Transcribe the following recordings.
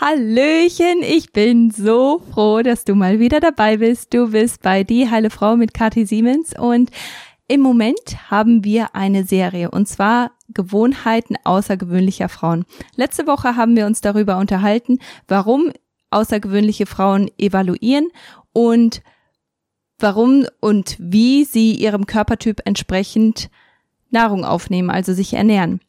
Hallöchen, ich bin so froh, dass du mal wieder dabei bist. Du bist bei Die Heile Frau mit Kathi Siemens und im Moment haben wir eine Serie und zwar Gewohnheiten außergewöhnlicher Frauen. Letzte Woche haben wir uns darüber unterhalten, warum außergewöhnliche Frauen evaluieren und warum und wie sie ihrem Körpertyp entsprechend Nahrung aufnehmen, also sich ernähren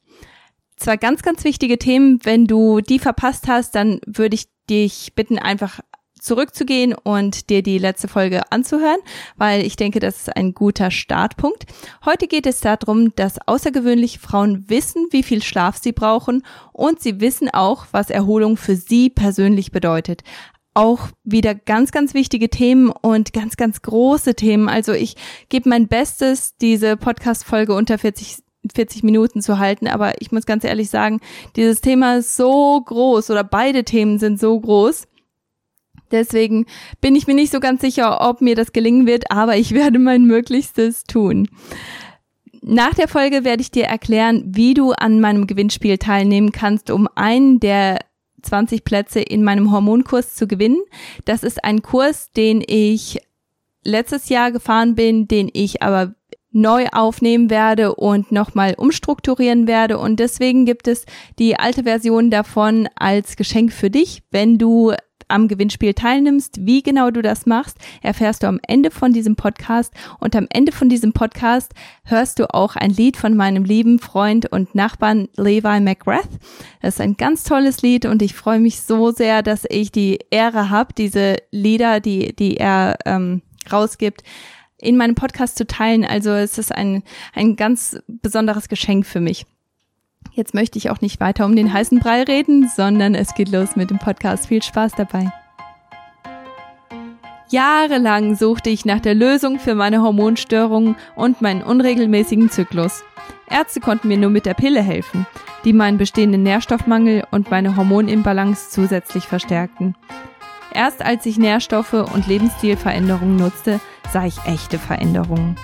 zwei ganz, ganz wichtige Themen. Wenn du die verpasst hast, dann würde ich dich bitten, einfach zurückzugehen und dir die letzte Folge anzuhören, weil ich denke, das ist ein guter Startpunkt. Heute geht es darum, dass außergewöhnliche Frauen wissen, wie viel Schlaf sie brauchen und sie wissen auch, was Erholung für sie persönlich bedeutet. Auch wieder ganz, ganz wichtige Themen und ganz, ganz große Themen. Also ich gebe mein Bestes, diese Podcast-Folge unter 40 40 Minuten zu halten, aber ich muss ganz ehrlich sagen, dieses Thema ist so groß oder beide Themen sind so groß. Deswegen bin ich mir nicht so ganz sicher, ob mir das gelingen wird, aber ich werde mein Möglichstes tun. Nach der Folge werde ich dir erklären, wie du an meinem Gewinnspiel teilnehmen kannst, um einen der 20 Plätze in meinem Hormonkurs zu gewinnen. Das ist ein Kurs, den ich letztes Jahr gefahren bin, den ich aber neu aufnehmen werde und nochmal umstrukturieren werde. Und deswegen gibt es die alte Version davon als Geschenk für dich, wenn du am Gewinnspiel teilnimmst. Wie genau du das machst, erfährst du am Ende von diesem Podcast. Und am Ende von diesem Podcast hörst du auch ein Lied von meinem lieben Freund und Nachbarn Levi McGrath. Das ist ein ganz tolles Lied und ich freue mich so sehr, dass ich die Ehre habe, diese Lieder, die, die er ähm, rausgibt, in meinem Podcast zu teilen. Also es ist ein, ein ganz besonderes Geschenk für mich. Jetzt möchte ich auch nicht weiter um den heißen Brei reden, sondern es geht los mit dem Podcast. Viel Spaß dabei. Jahrelang suchte ich nach der Lösung für meine Hormonstörungen und meinen unregelmäßigen Zyklus. Ärzte konnten mir nur mit der Pille helfen, die meinen bestehenden Nährstoffmangel und meine Hormonimbalance zusätzlich verstärkten. Erst als ich Nährstoffe und Lebensstilveränderungen nutzte, sah ich echte Veränderungen.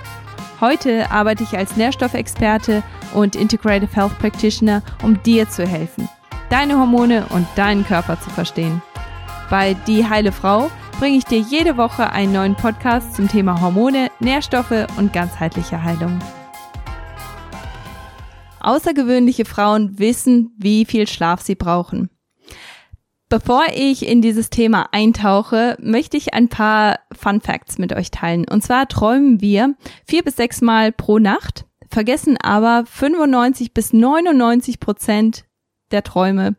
Heute arbeite ich als Nährstoffexperte und Integrative Health Practitioner, um dir zu helfen, deine Hormone und deinen Körper zu verstehen. Bei Die Heile Frau bringe ich dir jede Woche einen neuen Podcast zum Thema Hormone, Nährstoffe und ganzheitliche Heilung. Außergewöhnliche Frauen wissen, wie viel Schlaf sie brauchen. Bevor ich in dieses Thema eintauche, möchte ich ein paar Fun Facts mit euch teilen. Und zwar träumen wir vier bis sechs Mal pro Nacht, vergessen aber 95 bis 99 Prozent der Träume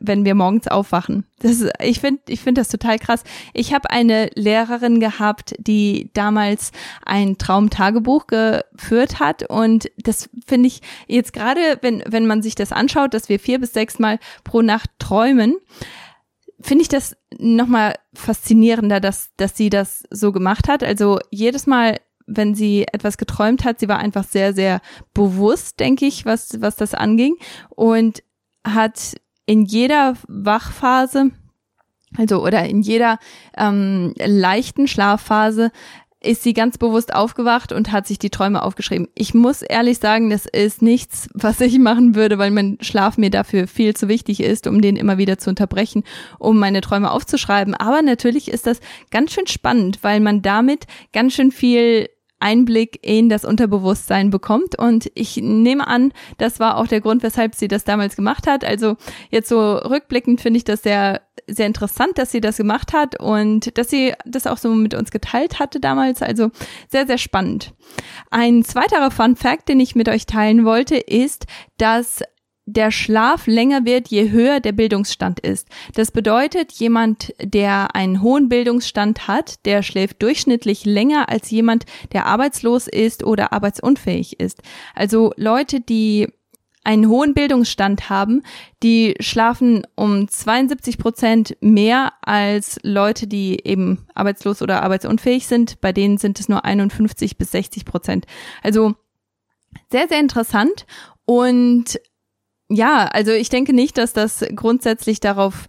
wenn wir morgens aufwachen. Das ich finde ich finde das total krass. Ich habe eine Lehrerin gehabt, die damals ein Traumtagebuch geführt hat und das finde ich jetzt gerade, wenn wenn man sich das anschaut, dass wir vier bis sechs Mal pro Nacht träumen, finde ich das nochmal faszinierender, dass dass sie das so gemacht hat. Also jedes Mal wenn sie etwas geträumt hat, sie war einfach sehr, sehr bewusst, denke ich, was, was das anging und hat in jeder Wachphase, also oder in jeder ähm, leichten Schlafphase, ist sie ganz bewusst aufgewacht und hat sich die Träume aufgeschrieben. Ich muss ehrlich sagen, das ist nichts, was ich machen würde, weil mein Schlaf mir dafür viel zu wichtig ist, um den immer wieder zu unterbrechen, um meine Träume aufzuschreiben. Aber natürlich ist das ganz schön spannend, weil man damit ganz schön viel Einblick in das Unterbewusstsein bekommt. Und ich nehme an, das war auch der Grund, weshalb sie das damals gemacht hat. Also jetzt so rückblickend finde ich das sehr, sehr interessant, dass sie das gemacht hat und dass sie das auch so mit uns geteilt hatte damals. Also sehr, sehr spannend. Ein zweiterer Fun Fact, den ich mit euch teilen wollte, ist, dass der Schlaf länger wird, je höher der Bildungsstand ist. Das bedeutet, jemand, der einen hohen Bildungsstand hat, der schläft durchschnittlich länger als jemand, der arbeitslos ist oder arbeitsunfähig ist. Also Leute, die einen hohen Bildungsstand haben, die schlafen um 72 Prozent mehr als Leute, die eben arbeitslos oder arbeitsunfähig sind. Bei denen sind es nur 51 bis 60 Prozent. Also sehr, sehr interessant. Und ja, also ich denke nicht, dass das grundsätzlich darauf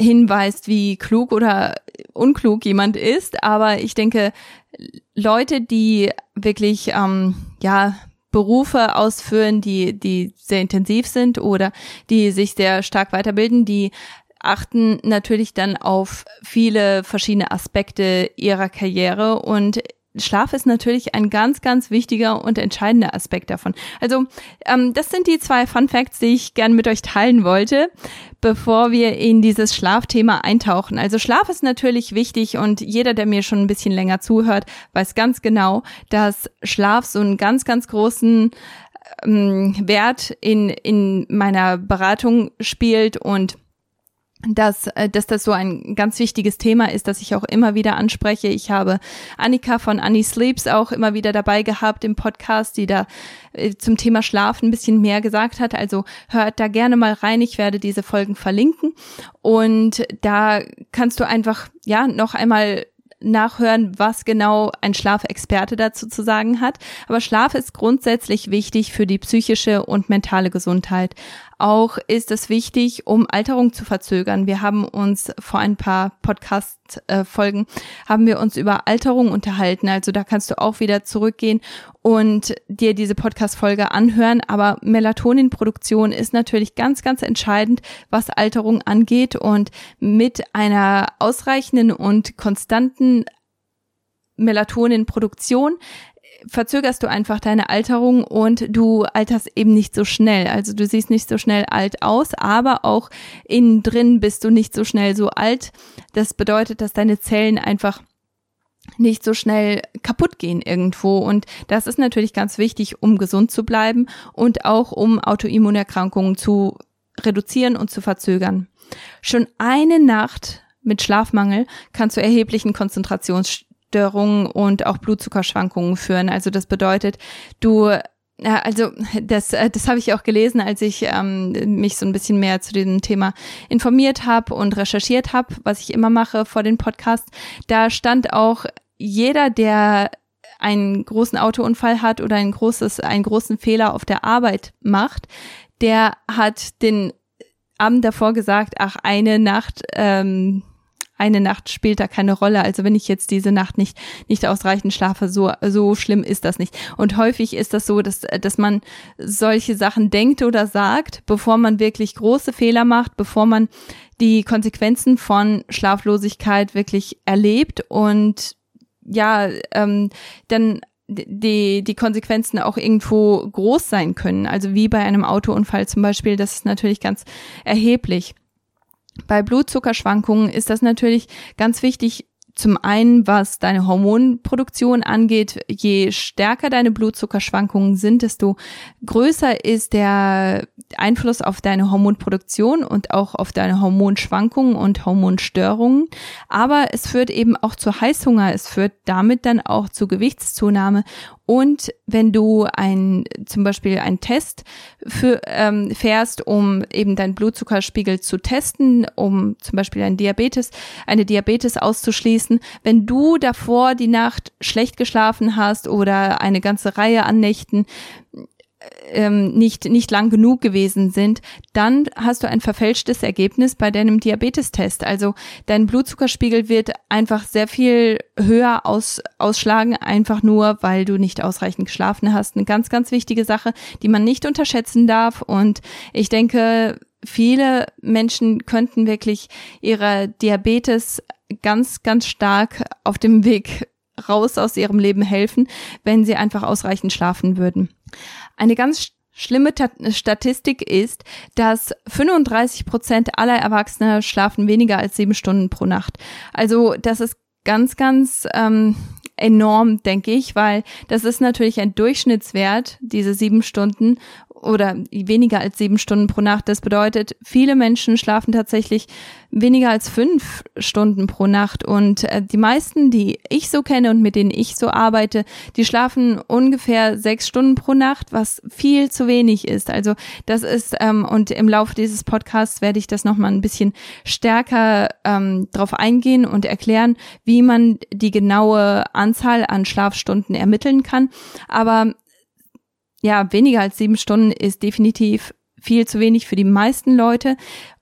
hinweist, wie klug oder unklug jemand ist, aber ich denke, Leute, die wirklich ähm, ja Berufe ausführen, die die sehr intensiv sind oder die sich sehr stark weiterbilden, die achten natürlich dann auf viele verschiedene Aspekte ihrer Karriere und Schlaf ist natürlich ein ganz, ganz wichtiger und entscheidender Aspekt davon. Also ähm, das sind die zwei Fun Facts, die ich gern mit euch teilen wollte, bevor wir in dieses Schlafthema eintauchen. Also Schlaf ist natürlich wichtig und jeder, der mir schon ein bisschen länger zuhört, weiß ganz genau, dass Schlaf so einen ganz, ganz großen ähm, Wert in, in meiner Beratung spielt und dass, äh, dass das so ein ganz wichtiges Thema ist, das ich auch immer wieder anspreche. Ich habe Annika von Annie Sleeps auch immer wieder dabei gehabt im Podcast, die da äh, zum Thema Schlaf ein bisschen mehr gesagt hat. Also hört da gerne mal rein. Ich werde diese Folgen verlinken. Und da kannst du einfach, ja, noch einmal nachhören, was genau ein Schlafexperte dazu zu sagen hat. Aber Schlaf ist grundsätzlich wichtig für die psychische und mentale Gesundheit. Auch ist es wichtig, um Alterung zu verzögern. Wir haben uns vor ein paar Podcast-Folgen haben wir uns über Alterung unterhalten. Also da kannst du auch wieder zurückgehen und dir diese Podcast-Folge anhören. Aber Melatoninproduktion ist natürlich ganz, ganz entscheidend, was Alterung angeht. Und mit einer ausreichenden und konstanten Melatoninproduktion verzögerst du einfach deine Alterung und du alterst eben nicht so schnell. Also du siehst nicht so schnell alt aus, aber auch innen drin bist du nicht so schnell so alt. Das bedeutet, dass deine Zellen einfach nicht so schnell kaputt gehen irgendwo. Und das ist natürlich ganz wichtig, um gesund zu bleiben und auch um Autoimmunerkrankungen zu reduzieren und zu verzögern. Schon eine Nacht mit Schlafmangel kann zu erheblichen Konzentrations Störungen und auch Blutzuckerschwankungen führen. Also das bedeutet, du also das, äh, das habe ich auch gelesen, als ich ähm, mich so ein bisschen mehr zu diesem Thema informiert habe und recherchiert habe, was ich immer mache vor den Podcasts. Da stand auch jeder, der einen großen Autounfall hat oder ein großes, einen großen Fehler auf der Arbeit macht, der hat den Abend davor gesagt, ach, eine Nacht ähm, eine Nacht spielt da keine Rolle. Also wenn ich jetzt diese Nacht nicht, nicht ausreichend schlafe, so, so schlimm ist das nicht. Und häufig ist das so, dass, dass man solche Sachen denkt oder sagt, bevor man wirklich große Fehler macht, bevor man die Konsequenzen von Schlaflosigkeit wirklich erlebt und ja, ähm, dann die, die Konsequenzen auch irgendwo groß sein können. Also wie bei einem Autounfall zum Beispiel, das ist natürlich ganz erheblich. Bei Blutzuckerschwankungen ist das natürlich ganz wichtig, zum einen, was deine Hormonproduktion angeht, je stärker deine Blutzuckerschwankungen sind, desto größer ist der Einfluss auf deine Hormonproduktion und auch auf deine Hormonschwankungen und Hormonstörungen. Aber es führt eben auch zu Heißhunger. Es führt damit dann auch zu Gewichtszunahme und wenn du ein, zum Beispiel einen Test für, ähm, fährst, um eben deinen Blutzuckerspiegel zu testen, um zum Beispiel ein Diabetes, eine Diabetes auszuschließen, wenn du davor die Nacht schlecht geschlafen hast oder eine ganze Reihe an Nächten ähm, nicht, nicht lang genug gewesen sind, dann hast du ein verfälschtes Ergebnis bei deinem Diabetestest. Also dein Blutzuckerspiegel wird einfach sehr viel höher aus, ausschlagen, einfach nur, weil du nicht ausreichend geschlafen hast. Eine ganz, ganz wichtige Sache, die man nicht unterschätzen darf. Und ich denke, viele Menschen könnten wirklich ihre Diabetes ganz, ganz stark auf dem Weg raus aus ihrem Leben helfen, wenn sie einfach ausreichend schlafen würden. Eine ganz schlimme Statistik ist, dass 35 Prozent aller Erwachsene schlafen weniger als sieben Stunden pro Nacht. Also das ist ganz, ganz ähm, enorm, denke ich, weil das ist natürlich ein Durchschnittswert, diese sieben Stunden oder weniger als sieben Stunden pro Nacht. Das bedeutet, viele Menschen schlafen tatsächlich weniger als fünf Stunden pro Nacht. Und äh, die meisten, die ich so kenne und mit denen ich so arbeite, die schlafen ungefähr sechs Stunden pro Nacht, was viel zu wenig ist. Also das ist, ähm, und im Laufe dieses Podcasts werde ich das nochmal ein bisschen stärker ähm, drauf eingehen und erklären, wie man die genaue Anzahl an Schlafstunden ermitteln kann. Aber ja, weniger als sieben Stunden ist definitiv viel zu wenig für die meisten Leute.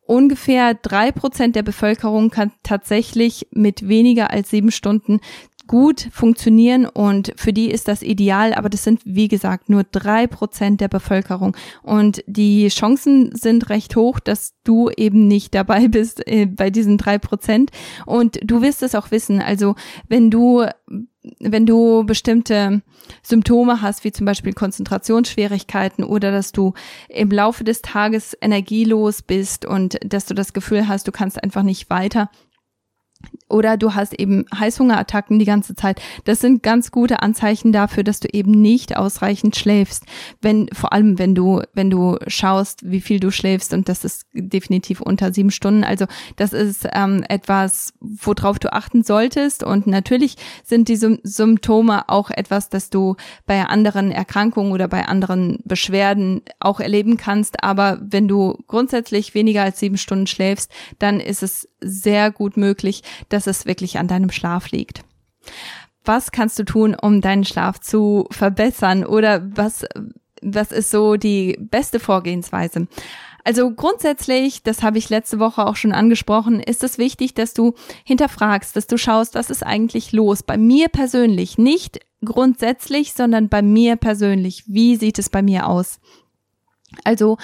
Ungefähr drei Prozent der Bevölkerung kann tatsächlich mit weniger als sieben Stunden gut funktionieren und für die ist das ideal, aber das sind, wie gesagt, nur drei Prozent der Bevölkerung. Und die Chancen sind recht hoch, dass du eben nicht dabei bist äh, bei diesen drei Prozent. Und du wirst es auch wissen, also wenn du wenn du bestimmte Symptome hast, wie zum Beispiel Konzentrationsschwierigkeiten oder dass du im Laufe des Tages energielos bist und dass du das Gefühl hast, du kannst einfach nicht weiter, oder du hast eben Heißhungerattacken die ganze Zeit. Das sind ganz gute Anzeichen dafür, dass du eben nicht ausreichend schläfst. Wenn, vor allem wenn du, wenn du schaust, wie viel du schläfst und das ist definitiv unter sieben Stunden. Also das ist ähm, etwas, worauf du achten solltest. Und natürlich sind die Symptome auch etwas, das du bei anderen Erkrankungen oder bei anderen Beschwerden auch erleben kannst. Aber wenn du grundsätzlich weniger als sieben Stunden schläfst, dann ist es sehr gut möglich, dass es wirklich an deinem Schlaf liegt. Was kannst du tun, um deinen Schlaf zu verbessern oder was, was ist so die beste Vorgehensweise? Also grundsätzlich, das habe ich letzte Woche auch schon angesprochen, ist es wichtig, dass du hinterfragst, dass du schaust, was ist eigentlich los? Bei mir persönlich, nicht grundsätzlich, sondern bei mir persönlich. Wie sieht es bei mir aus? Also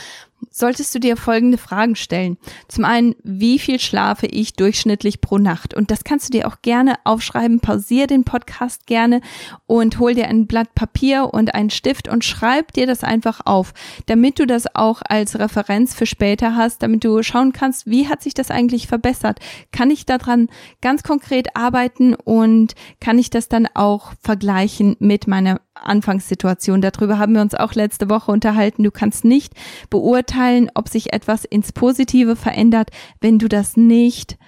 solltest du dir folgende Fragen stellen. Zum einen, wie viel schlafe ich durchschnittlich pro Nacht? Und das kannst du dir auch gerne aufschreiben. Pausier den Podcast gerne und hol dir ein Blatt Papier und einen Stift und schreib dir das einfach auf, damit du das auch als Referenz für später hast, damit du schauen kannst, wie hat sich das eigentlich verbessert? Kann ich daran ganz konkret arbeiten und kann ich das dann auch vergleichen mit meiner Anfangssituation. Darüber haben wir uns auch letzte Woche unterhalten. Du kannst nicht beurteilen, ob sich etwas ins Positive verändert, wenn du das nicht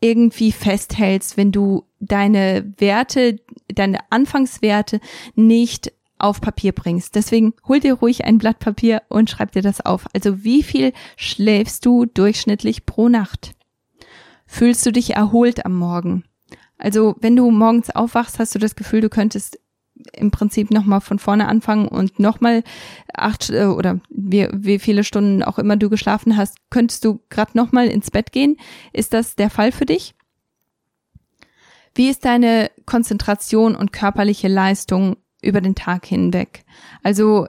irgendwie festhältst, wenn du deine Werte, deine Anfangswerte nicht auf Papier bringst. Deswegen hol dir ruhig ein Blatt Papier und schreib dir das auf. Also wie viel schläfst du durchschnittlich pro Nacht? Fühlst du dich erholt am Morgen? Also wenn du morgens aufwachst, hast du das Gefühl, du könntest im Prinzip nochmal von vorne anfangen und nochmal acht äh, oder wie, wie viele Stunden auch immer du geschlafen hast, könntest du gerade nochmal ins Bett gehen? Ist das der Fall für dich? Wie ist deine Konzentration und körperliche Leistung über den Tag hinweg? Also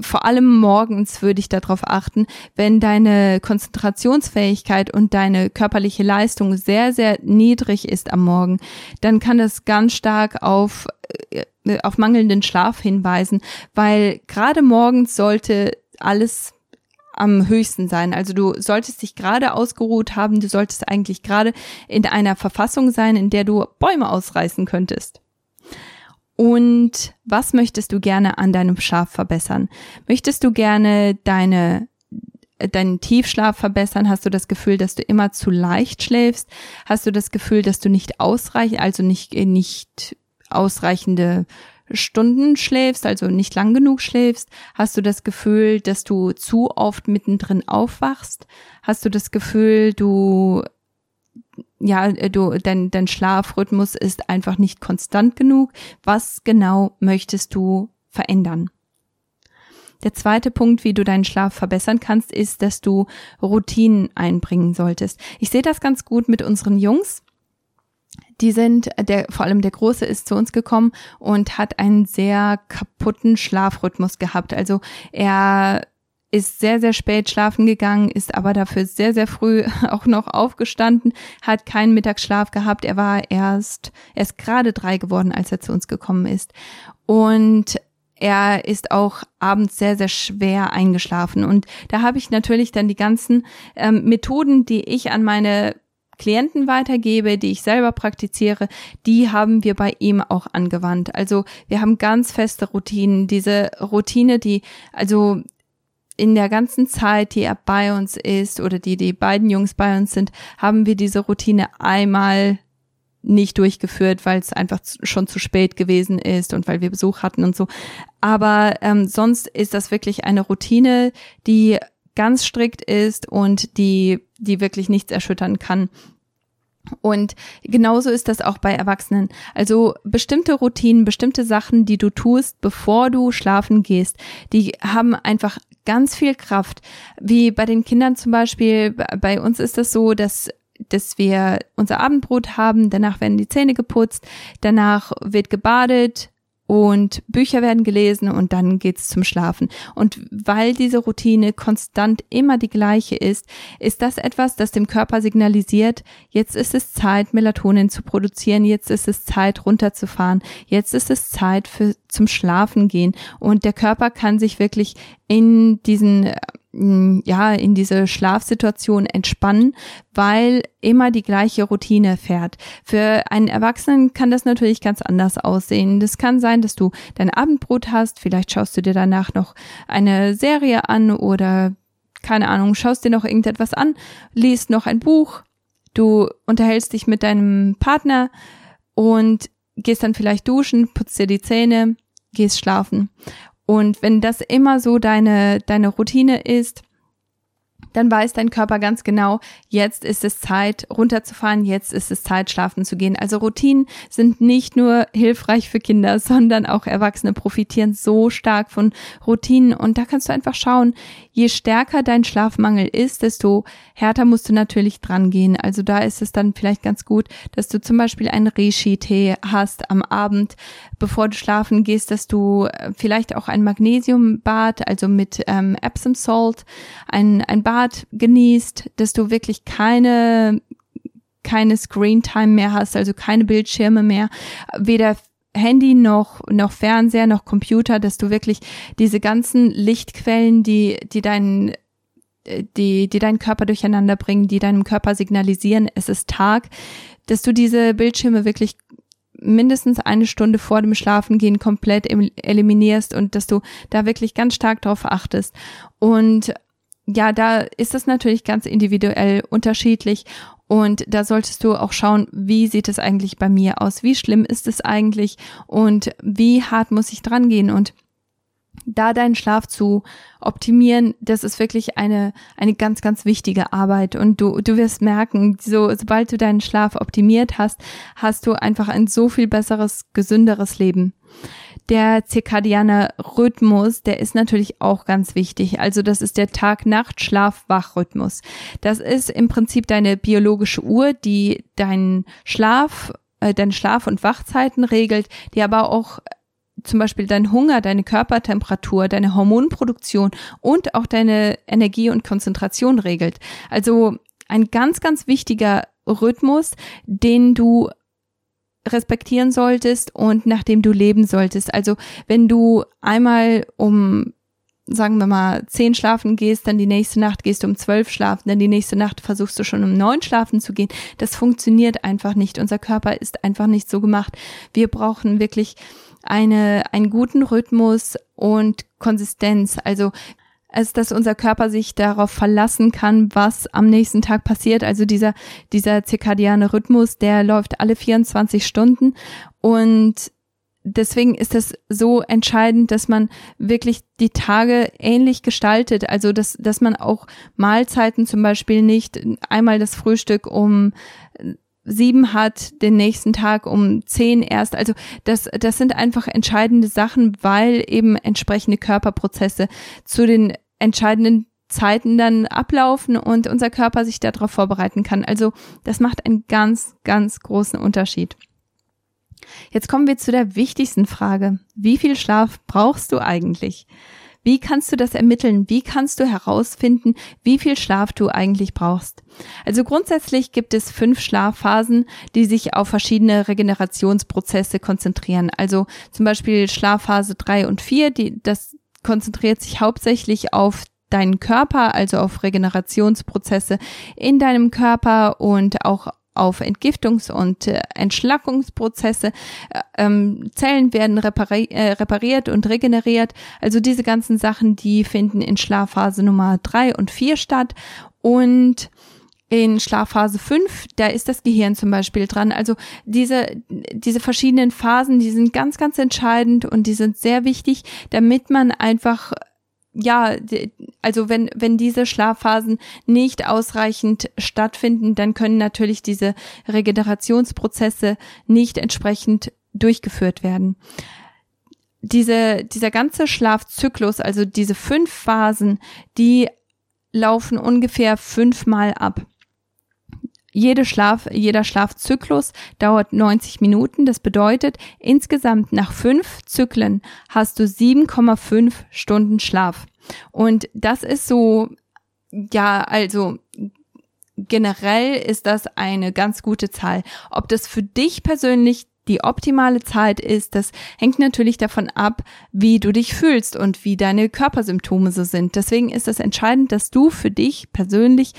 vor allem morgens würde ich darauf achten, wenn deine Konzentrationsfähigkeit und deine körperliche Leistung sehr, sehr niedrig ist am Morgen, dann kann das ganz stark auf, äh, auf mangelnden Schlaf hinweisen, weil gerade morgens sollte alles am höchsten sein. Also du solltest dich gerade ausgeruht haben, du solltest eigentlich gerade in einer Verfassung sein, in der du Bäume ausreißen könntest. Und was möchtest du gerne an deinem Schlaf verbessern? Möchtest du gerne deine deinen Tiefschlaf verbessern? Hast du das Gefühl, dass du immer zu leicht schläfst? Hast du das Gefühl, dass du nicht ausreichend, also nicht, nicht ausreichende Stunden schläfst, also nicht lang genug schläfst? Hast du das Gefühl, dass du zu oft mittendrin aufwachst? Hast du das Gefühl, du ja, äh, du, dein, dein Schlafrhythmus ist einfach nicht konstant genug. Was genau möchtest du verändern? Der zweite Punkt, wie du deinen Schlaf verbessern kannst, ist, dass du Routinen einbringen solltest. Ich sehe das ganz gut mit unseren Jungs. Die sind, der, vor allem der Große ist zu uns gekommen und hat einen sehr kaputten Schlafrhythmus gehabt. Also er ist sehr, sehr spät schlafen gegangen, ist aber dafür sehr, sehr früh auch noch aufgestanden, hat keinen Mittagsschlaf gehabt. Er war erst, er ist gerade drei geworden, als er zu uns gekommen ist. Und er ist auch abends sehr, sehr schwer eingeschlafen. Und da habe ich natürlich dann die ganzen ähm, Methoden, die ich an meine Klienten weitergebe, die ich selber praktiziere, die haben wir bei ihm auch angewandt. Also wir haben ganz feste Routinen. Diese Routine, die, also in der ganzen Zeit, die er bei uns ist oder die die beiden Jungs bei uns sind, haben wir diese Routine einmal nicht durchgeführt, weil es einfach schon zu spät gewesen ist und weil wir Besuch hatten und so. Aber ähm, sonst ist das wirklich eine Routine, die ganz strikt ist und die, die wirklich nichts erschüttern kann. Und genauso ist das auch bei Erwachsenen. Also bestimmte Routinen, bestimmte Sachen, die du tust, bevor du schlafen gehst, die haben einfach ganz viel Kraft. Wie bei den Kindern zum Beispiel, bei uns ist das so, dass dass wir unser Abendbrot haben, danach werden die Zähne geputzt, danach wird gebadet, und Bücher werden gelesen und dann geht's zum Schlafen. Und weil diese Routine konstant immer die gleiche ist, ist das etwas, das dem Körper signalisiert, jetzt ist es Zeit, Melatonin zu produzieren, jetzt ist es Zeit, runterzufahren, jetzt ist es Zeit für zum Schlafen gehen. Und der Körper kann sich wirklich in diesen ja, in diese Schlafsituation entspannen, weil immer die gleiche Routine fährt. Für einen Erwachsenen kann das natürlich ganz anders aussehen. Das kann sein, dass du dein Abendbrot hast, vielleicht schaust du dir danach noch eine Serie an oder keine Ahnung, schaust dir noch irgendetwas an, liest noch ein Buch, du unterhältst dich mit deinem Partner und gehst dann vielleicht duschen, putzt dir die Zähne, gehst schlafen. Und wenn das immer so deine, deine Routine ist, dann weiß dein Körper ganz genau, jetzt ist es Zeit runterzufahren, jetzt ist es Zeit schlafen zu gehen. Also Routinen sind nicht nur hilfreich für Kinder, sondern auch Erwachsene profitieren so stark von Routinen und da kannst du einfach schauen, je stärker dein Schlafmangel ist, desto härter musst du natürlich dran gehen. Also da ist es dann vielleicht ganz gut, dass du zum Beispiel einen Reishi-Tee hast am Abend, bevor du schlafen gehst, dass du äh, vielleicht auch ein Magnesiumbad, also mit ähm, Epsom Salt, ein, ein Bad genießt, dass du wirklich keine keine Screen Time mehr hast, also keine Bildschirme mehr, weder Handy noch noch Fernseher noch Computer, dass du wirklich diese ganzen Lichtquellen, die die deinen die die deinen Körper durcheinander bringen, die deinem Körper signalisieren, es ist Tag, dass du diese Bildschirme wirklich mindestens eine Stunde vor dem Schlafengehen komplett eliminierst und dass du da wirklich ganz stark darauf achtest. Und ja, da ist es natürlich ganz individuell unterschiedlich und da solltest du auch schauen, wie sieht es eigentlich bei mir aus? Wie schlimm ist es eigentlich? Und wie hart muss ich dran gehen? Und da deinen Schlaf zu optimieren, das ist wirklich eine, eine ganz, ganz wichtige Arbeit. Und du, du wirst merken, so, sobald du deinen Schlaf optimiert hast, hast du einfach ein so viel besseres, gesünderes Leben. Der zirkadiane Rhythmus, der ist natürlich auch ganz wichtig. Also das ist der Tag-Nacht-Schlaf-Wach-Rhythmus. Das ist im Prinzip deine biologische Uhr, die deinen Schlaf, äh, deine Schlaf- und Wachzeiten regelt, die aber auch zum Beispiel dein Hunger, deine Körpertemperatur, deine Hormonproduktion und auch deine Energie und Konzentration regelt. Also ein ganz, ganz wichtiger Rhythmus, den du respektieren solltest und nach dem du leben solltest. Also wenn du einmal um sagen wir mal, zehn schlafen gehst, dann die nächste Nacht gehst du um zwölf schlafen, dann die nächste Nacht versuchst du schon um neun schlafen zu gehen. Das funktioniert einfach nicht. Unser Körper ist einfach nicht so gemacht. Wir brauchen wirklich eine, einen guten Rhythmus und Konsistenz. Also als dass unser Körper sich darauf verlassen kann, was am nächsten Tag passiert. Also dieser, dieser zirkadiane Rhythmus, der läuft alle 24 Stunden und deswegen ist es so entscheidend, dass man wirklich die Tage ähnlich gestaltet. Also, dass, dass man auch Mahlzeiten zum Beispiel nicht einmal das Frühstück um sieben hat, den nächsten Tag um zehn erst. Also das, das sind einfach entscheidende Sachen, weil eben entsprechende Körperprozesse zu den entscheidenden Zeiten dann ablaufen und unser Körper sich darauf vorbereiten kann. Also das macht einen ganz, ganz großen Unterschied. Jetzt kommen wir zu der wichtigsten Frage. Wie viel Schlaf brauchst du eigentlich? Wie kannst du das ermitteln? Wie kannst du herausfinden, wie viel Schlaf du eigentlich brauchst? Also grundsätzlich gibt es fünf Schlafphasen, die sich auf verschiedene Regenerationsprozesse konzentrieren. Also zum Beispiel Schlafphase drei und vier, die, das konzentriert sich hauptsächlich auf deinen Körper, also auf Regenerationsprozesse in deinem Körper und auch auf Entgiftungs- und äh, Entschlackungsprozesse. Äh, ähm, Zellen werden repari äh, repariert und regeneriert. Also diese ganzen Sachen, die finden in Schlafphase Nummer drei und vier statt. Und in Schlafphase 5, da ist das Gehirn zum Beispiel dran. Also diese, diese verschiedenen Phasen, die sind ganz, ganz entscheidend und die sind sehr wichtig, damit man einfach ja, also wenn, wenn diese Schlafphasen nicht ausreichend stattfinden, dann können natürlich diese Regenerationsprozesse nicht entsprechend durchgeführt werden. Diese, dieser ganze Schlafzyklus, also diese fünf Phasen, die laufen ungefähr fünfmal ab. Jede Schlaf, jeder Schlafzyklus dauert 90 Minuten. Das bedeutet, insgesamt nach fünf Zyklen hast du 7,5 Stunden Schlaf. Und das ist so, ja, also generell ist das eine ganz gute Zahl. Ob das für dich persönlich die optimale Zeit ist, das hängt natürlich davon ab, wie du dich fühlst und wie deine Körpersymptome so sind. Deswegen ist es entscheidend, dass du für dich persönlich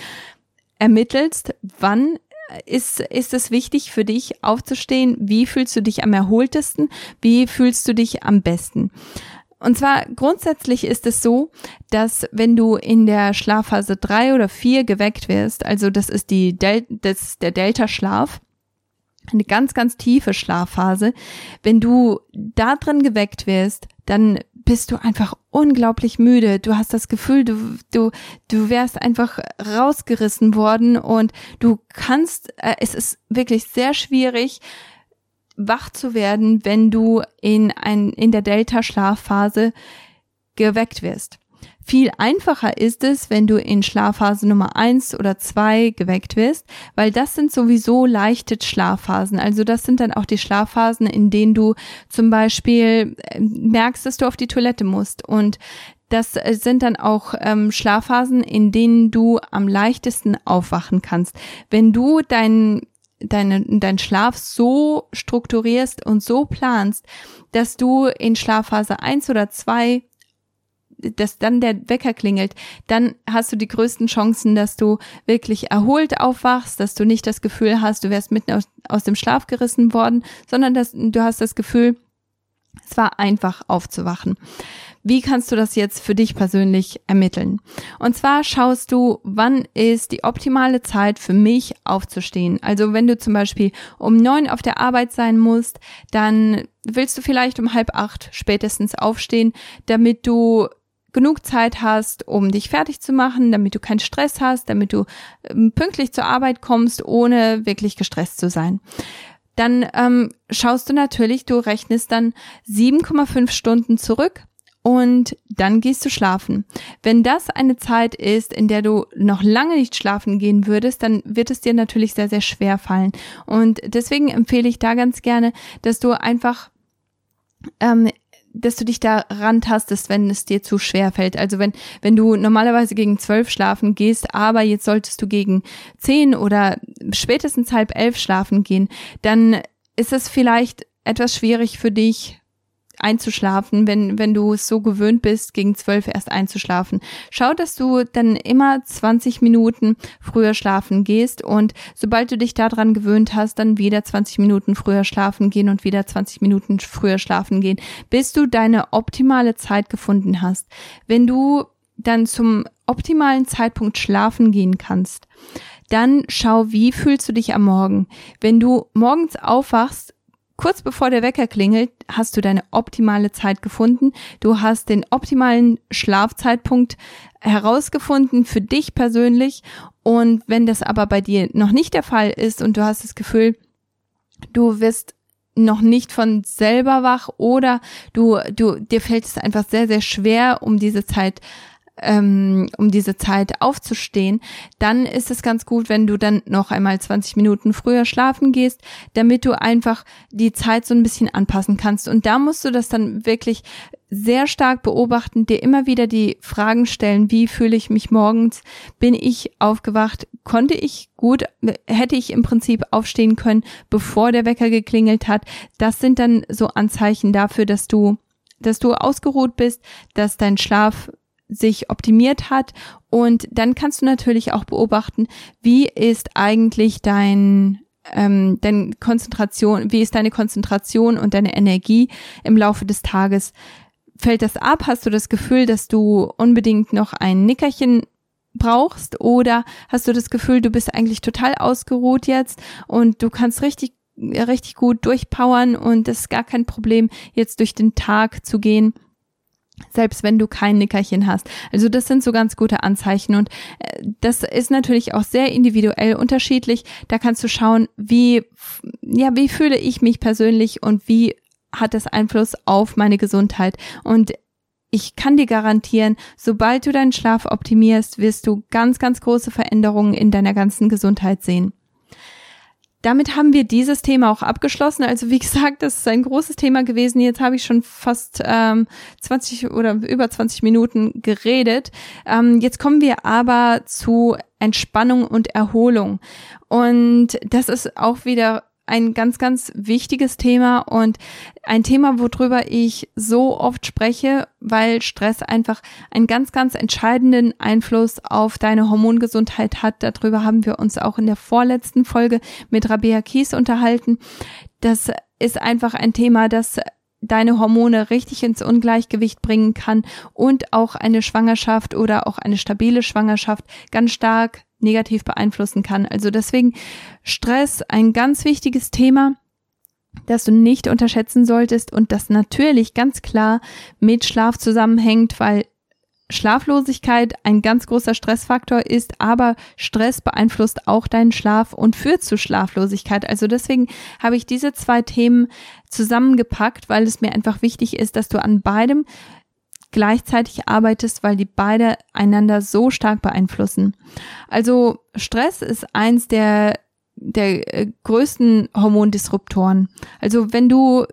ermittelst, wann ist, ist es wichtig für dich aufzustehen? Wie fühlst du dich am erholtesten? Wie fühlst du dich am besten? Und zwar grundsätzlich ist es so, dass wenn du in der Schlafphase drei oder vier geweckt wirst, also das ist die Del das, der Delta-Schlaf, eine ganz, ganz tiefe Schlafphase. Wenn du da drin geweckt wirst, dann bist du einfach unglaublich müde. Du hast das Gefühl, du, du, du wärst einfach rausgerissen worden und du kannst, äh, es ist wirklich sehr schwierig, wach zu werden, wenn du in ein, in der Delta-Schlafphase geweckt wirst. Viel einfacher ist es, wenn du in Schlafphase Nummer eins oder zwei geweckt wirst, weil das sind sowieso leichte Schlafphasen. Also das sind dann auch die Schlafphasen, in denen du zum Beispiel äh, merkst, dass du auf die Toilette musst und das äh, sind dann auch ähm, Schlafphasen, in denen du am leichtesten aufwachen kannst. Wenn du deinen deine, dein Schlaf so strukturierst und so planst, dass du in Schlafphase eins oder zwei dass dann der Wecker klingelt, dann hast du die größten Chancen, dass du wirklich erholt aufwachst, dass du nicht das Gefühl hast, du wärst mitten aus, aus dem Schlaf gerissen worden, sondern dass du hast das Gefühl, es war einfach aufzuwachen. Wie kannst du das jetzt für dich persönlich ermitteln? Und zwar schaust du, wann ist die optimale Zeit für mich aufzustehen. Also wenn du zum Beispiel um neun auf der Arbeit sein musst, dann willst du vielleicht um halb acht spätestens aufstehen, damit du genug Zeit hast, um dich fertig zu machen, damit du keinen Stress hast, damit du ähm, pünktlich zur Arbeit kommst, ohne wirklich gestresst zu sein. Dann ähm, schaust du natürlich, du rechnest dann 7,5 Stunden zurück und dann gehst du schlafen. Wenn das eine Zeit ist, in der du noch lange nicht schlafen gehen würdest, dann wird es dir natürlich sehr, sehr schwer fallen. Und deswegen empfehle ich da ganz gerne, dass du einfach ähm, dass du dich da rantastest, wenn es dir zu schwer fällt. Also wenn, wenn du normalerweise gegen zwölf schlafen gehst, aber jetzt solltest du gegen zehn oder spätestens halb elf schlafen gehen, dann ist es vielleicht etwas schwierig für dich, einzuschlafen, wenn, wenn du es so gewöhnt bist, gegen zwölf erst einzuschlafen. Schau, dass du dann immer 20 Minuten früher schlafen gehst und sobald du dich daran gewöhnt hast, dann wieder 20 Minuten früher schlafen gehen und wieder 20 Minuten früher schlafen gehen, bis du deine optimale Zeit gefunden hast. Wenn du dann zum optimalen Zeitpunkt schlafen gehen kannst, dann schau, wie fühlst du dich am Morgen. Wenn du morgens aufwachst, Kurz bevor der Wecker klingelt, hast du deine optimale Zeit gefunden. Du hast den optimalen Schlafzeitpunkt herausgefunden für dich persönlich. Und wenn das aber bei dir noch nicht der Fall ist und du hast das Gefühl, du wirst noch nicht von selber wach oder du, du, dir fällt es einfach sehr, sehr schwer, um diese Zeit ähm, um diese Zeit aufzustehen, dann ist es ganz gut, wenn du dann noch einmal 20 Minuten früher schlafen gehst, damit du einfach die Zeit so ein bisschen anpassen kannst. Und da musst du das dann wirklich sehr stark beobachten, dir immer wieder die Fragen stellen, wie fühle ich mich morgens? Bin ich aufgewacht? Konnte ich gut, hätte ich im Prinzip aufstehen können, bevor der Wecker geklingelt hat? Das sind dann so Anzeichen dafür, dass du dass du ausgeruht bist, dass dein Schlaf sich optimiert hat. Und dann kannst du natürlich auch beobachten, wie ist eigentlich dein ähm, deine Konzentration, wie ist deine Konzentration und deine Energie im Laufe des Tages? Fällt das ab? Hast du das Gefühl, dass du unbedingt noch ein Nickerchen brauchst oder hast du das Gefühl, du bist eigentlich total ausgeruht jetzt und du kannst richtig richtig gut durchpowern und es ist gar kein Problem, jetzt durch den Tag zu gehen selbst wenn du kein Nickerchen hast. Also das sind so ganz gute Anzeichen und äh, das ist natürlich auch sehr individuell unterschiedlich. Da kannst du schauen, wie ja, wie fühle ich mich persönlich und wie hat das Einfluss auf meine Gesundheit und ich kann dir garantieren, sobald du deinen Schlaf optimierst, wirst du ganz, ganz große Veränderungen in deiner ganzen Gesundheit sehen. Damit haben wir dieses Thema auch abgeschlossen. Also wie gesagt, das ist ein großes Thema gewesen. Jetzt habe ich schon fast ähm, 20 oder über 20 Minuten geredet. Ähm, jetzt kommen wir aber zu Entspannung und Erholung. Und das ist auch wieder ein ganz, ganz wichtiges Thema und ein Thema, worüber ich so oft spreche, weil Stress einfach einen ganz, ganz entscheidenden Einfluss auf deine Hormongesundheit hat. Darüber haben wir uns auch in der vorletzten Folge mit Rabea Kies unterhalten. Das ist einfach ein Thema, das deine Hormone richtig ins Ungleichgewicht bringen kann und auch eine Schwangerschaft oder auch eine stabile Schwangerschaft ganz stark negativ beeinflussen kann. Also deswegen Stress ein ganz wichtiges Thema, das du nicht unterschätzen solltest und das natürlich ganz klar mit Schlaf zusammenhängt, weil Schlaflosigkeit ein ganz großer Stressfaktor ist, aber Stress beeinflusst auch deinen Schlaf und führt zu Schlaflosigkeit. Also deswegen habe ich diese zwei Themen zusammengepackt, weil es mir einfach wichtig ist, dass du an beidem gleichzeitig arbeitest, weil die beide einander so stark beeinflussen. Also Stress ist eins der der äh, größten Hormondisruptoren. Also wenn du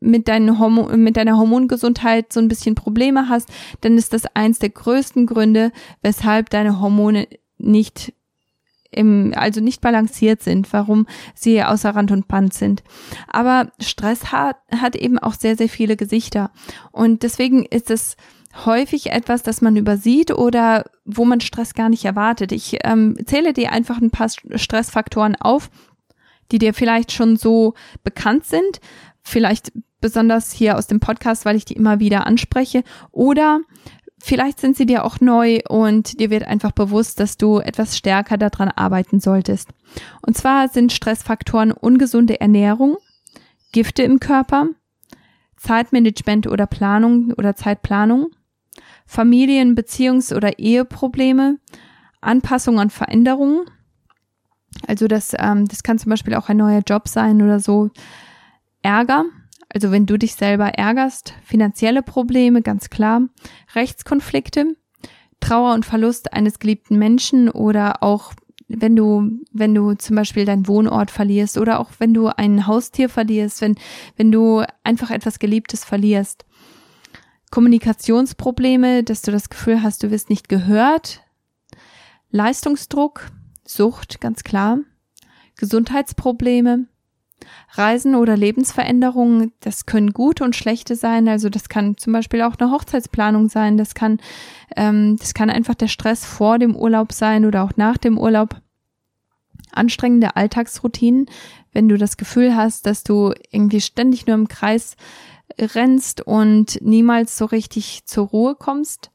mit, deinen Hormon, mit deiner Hormongesundheit so ein bisschen Probleme hast, dann ist das eins der größten Gründe, weshalb deine Hormone nicht im, also nicht balanciert sind, warum sie außer Rand und Band sind. Aber Stress hat, hat eben auch sehr, sehr viele Gesichter. Und deswegen ist es häufig etwas, das man übersieht oder wo man Stress gar nicht erwartet. Ich ähm, zähle dir einfach ein paar Stressfaktoren auf, die dir vielleicht schon so bekannt sind, vielleicht besonders hier aus dem Podcast, weil ich die immer wieder anspreche, oder Vielleicht sind sie dir auch neu und dir wird einfach bewusst, dass du etwas stärker daran arbeiten solltest. Und zwar sind Stressfaktoren ungesunde Ernährung, Gifte im Körper, Zeitmanagement oder Planung oder Zeitplanung, Familien-, Beziehungs- oder Eheprobleme, Anpassung an Veränderungen. Also das, ähm, das kann zum Beispiel auch ein neuer Job sein oder so. Ärger, also wenn du dich selber ärgerst, finanzielle Probleme, ganz klar, Rechtskonflikte, Trauer und Verlust eines geliebten Menschen oder auch wenn du, wenn du zum Beispiel deinen Wohnort verlierst oder auch wenn du ein Haustier verlierst, wenn, wenn du einfach etwas Geliebtes verlierst. Kommunikationsprobleme, dass du das Gefühl hast, du wirst nicht gehört. Leistungsdruck, Sucht, ganz klar. Gesundheitsprobleme, Reisen oder Lebensveränderungen, das können gute und schlechte sein. Also das kann zum Beispiel auch eine Hochzeitsplanung sein. Das kann, ähm, das kann einfach der Stress vor dem Urlaub sein oder auch nach dem Urlaub. Anstrengende Alltagsroutinen, wenn du das Gefühl hast, dass du irgendwie ständig nur im Kreis rennst und niemals so richtig zur Ruhe kommst.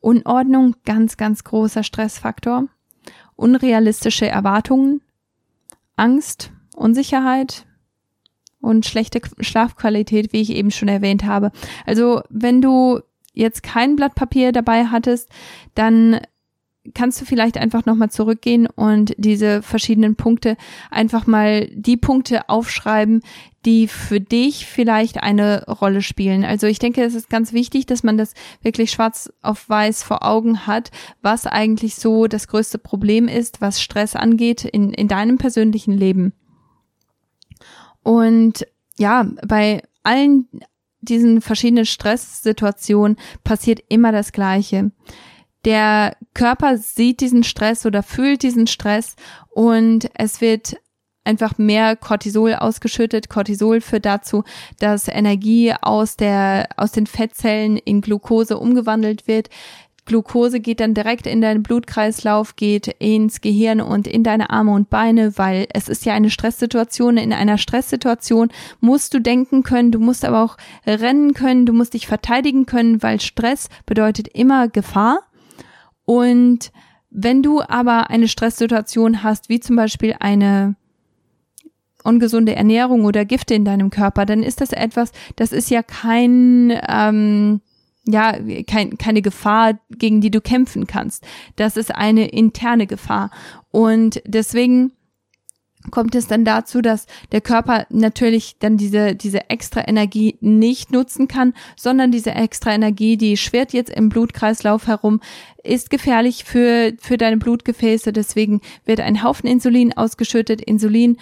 Unordnung, ganz, ganz großer Stressfaktor. Unrealistische Erwartungen. Angst, Unsicherheit und schlechte Schlafqualität, wie ich eben schon erwähnt habe. Also wenn du jetzt kein Blatt Papier dabei hattest, dann kannst du vielleicht einfach nochmal zurückgehen und diese verschiedenen Punkte einfach mal die Punkte aufschreiben, die für dich vielleicht eine Rolle spielen. Also ich denke, es ist ganz wichtig, dass man das wirklich schwarz auf weiß vor Augen hat, was eigentlich so das größte Problem ist, was Stress angeht in, in deinem persönlichen Leben. Und ja, bei allen diesen verschiedenen Stresssituationen passiert immer das Gleiche. Der Körper sieht diesen Stress oder fühlt diesen Stress und es wird einfach mehr Cortisol ausgeschüttet. Cortisol führt dazu, dass Energie aus der, aus den Fettzellen in Glucose umgewandelt wird. Glucose geht dann direkt in deinen Blutkreislauf, geht ins Gehirn und in deine Arme und Beine, weil es ist ja eine Stresssituation. In einer Stresssituation musst du denken können, du musst aber auch rennen können, du musst dich verteidigen können, weil Stress bedeutet immer Gefahr. Und wenn du aber eine Stresssituation hast, wie zum Beispiel eine ungesunde Ernährung oder Gifte in deinem Körper, dann ist das etwas, das ist ja kein ähm, ja, kein, keine Gefahr, gegen die du kämpfen kannst. Das ist eine interne Gefahr. Und deswegen kommt es dann dazu, dass der Körper natürlich dann diese, diese extra Energie nicht nutzen kann, sondern diese extra Energie, die schwirrt jetzt im Blutkreislauf herum, ist gefährlich für, für deine Blutgefäße. Deswegen wird ein Haufen Insulin ausgeschüttet. Insulin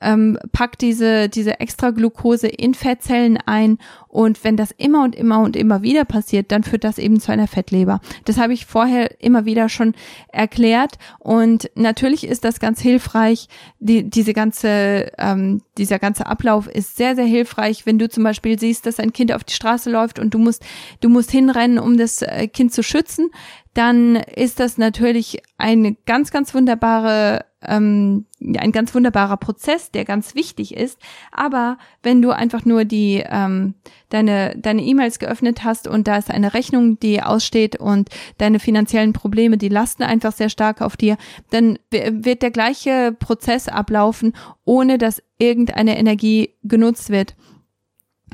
ähm, packt diese, diese extra Glucose in Fettzellen ein und wenn das immer und immer und immer wieder passiert, dann führt das eben zu einer Fettleber. Das habe ich vorher immer wieder schon erklärt und natürlich ist das ganz hilfreich. Die, diese ganze, ähm, dieser ganze Ablauf ist sehr, sehr hilfreich, wenn du zum Beispiel siehst, dass ein Kind auf die Straße läuft und du musst, du musst hinrennen, um das äh, Kind zu schützen, dann ist das natürlich eine ganz, ganz wunderbare ähm, ein ganz wunderbarer Prozess, der ganz wichtig ist. Aber wenn du einfach nur die ähm, deine deine E-Mails geöffnet hast und da ist eine Rechnung, die aussteht und deine finanziellen Probleme, die lasten einfach sehr stark auf dir, dann wird der gleiche Prozess ablaufen, ohne dass irgendeine Energie genutzt wird.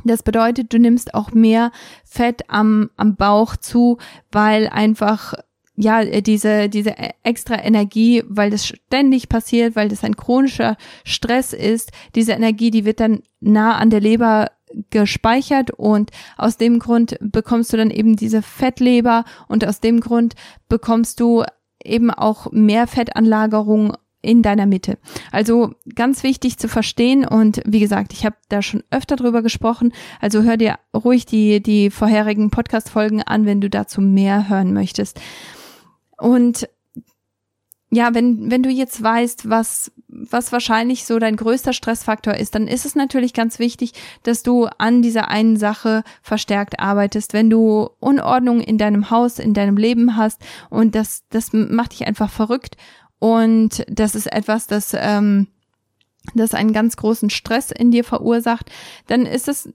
Das bedeutet, du nimmst auch mehr Fett am, am Bauch zu, weil einfach ja, diese, diese e-, extra Energie, weil das ständig passiert, weil das ein chronischer Stress ist, diese Energie, die wird dann nah an der Leber gespeichert und aus dem Grund bekommst du dann eben diese Fettleber und aus dem Grund bekommst du eben auch mehr Fettanlagerung in deiner Mitte. Also ganz wichtig zu verstehen und wie gesagt, ich habe da schon öfter drüber gesprochen, also hör dir ruhig die die vorherigen Podcast Folgen an, wenn du dazu mehr hören möchtest. Und ja, wenn, wenn du jetzt weißt, was, was wahrscheinlich so dein größter Stressfaktor ist, dann ist es natürlich ganz wichtig, dass du an dieser einen Sache verstärkt arbeitest. Wenn du Unordnung in deinem Haus, in deinem Leben hast und das, das macht dich einfach verrückt und das ist etwas, das, ähm, das einen ganz großen Stress in dir verursacht, dann ist es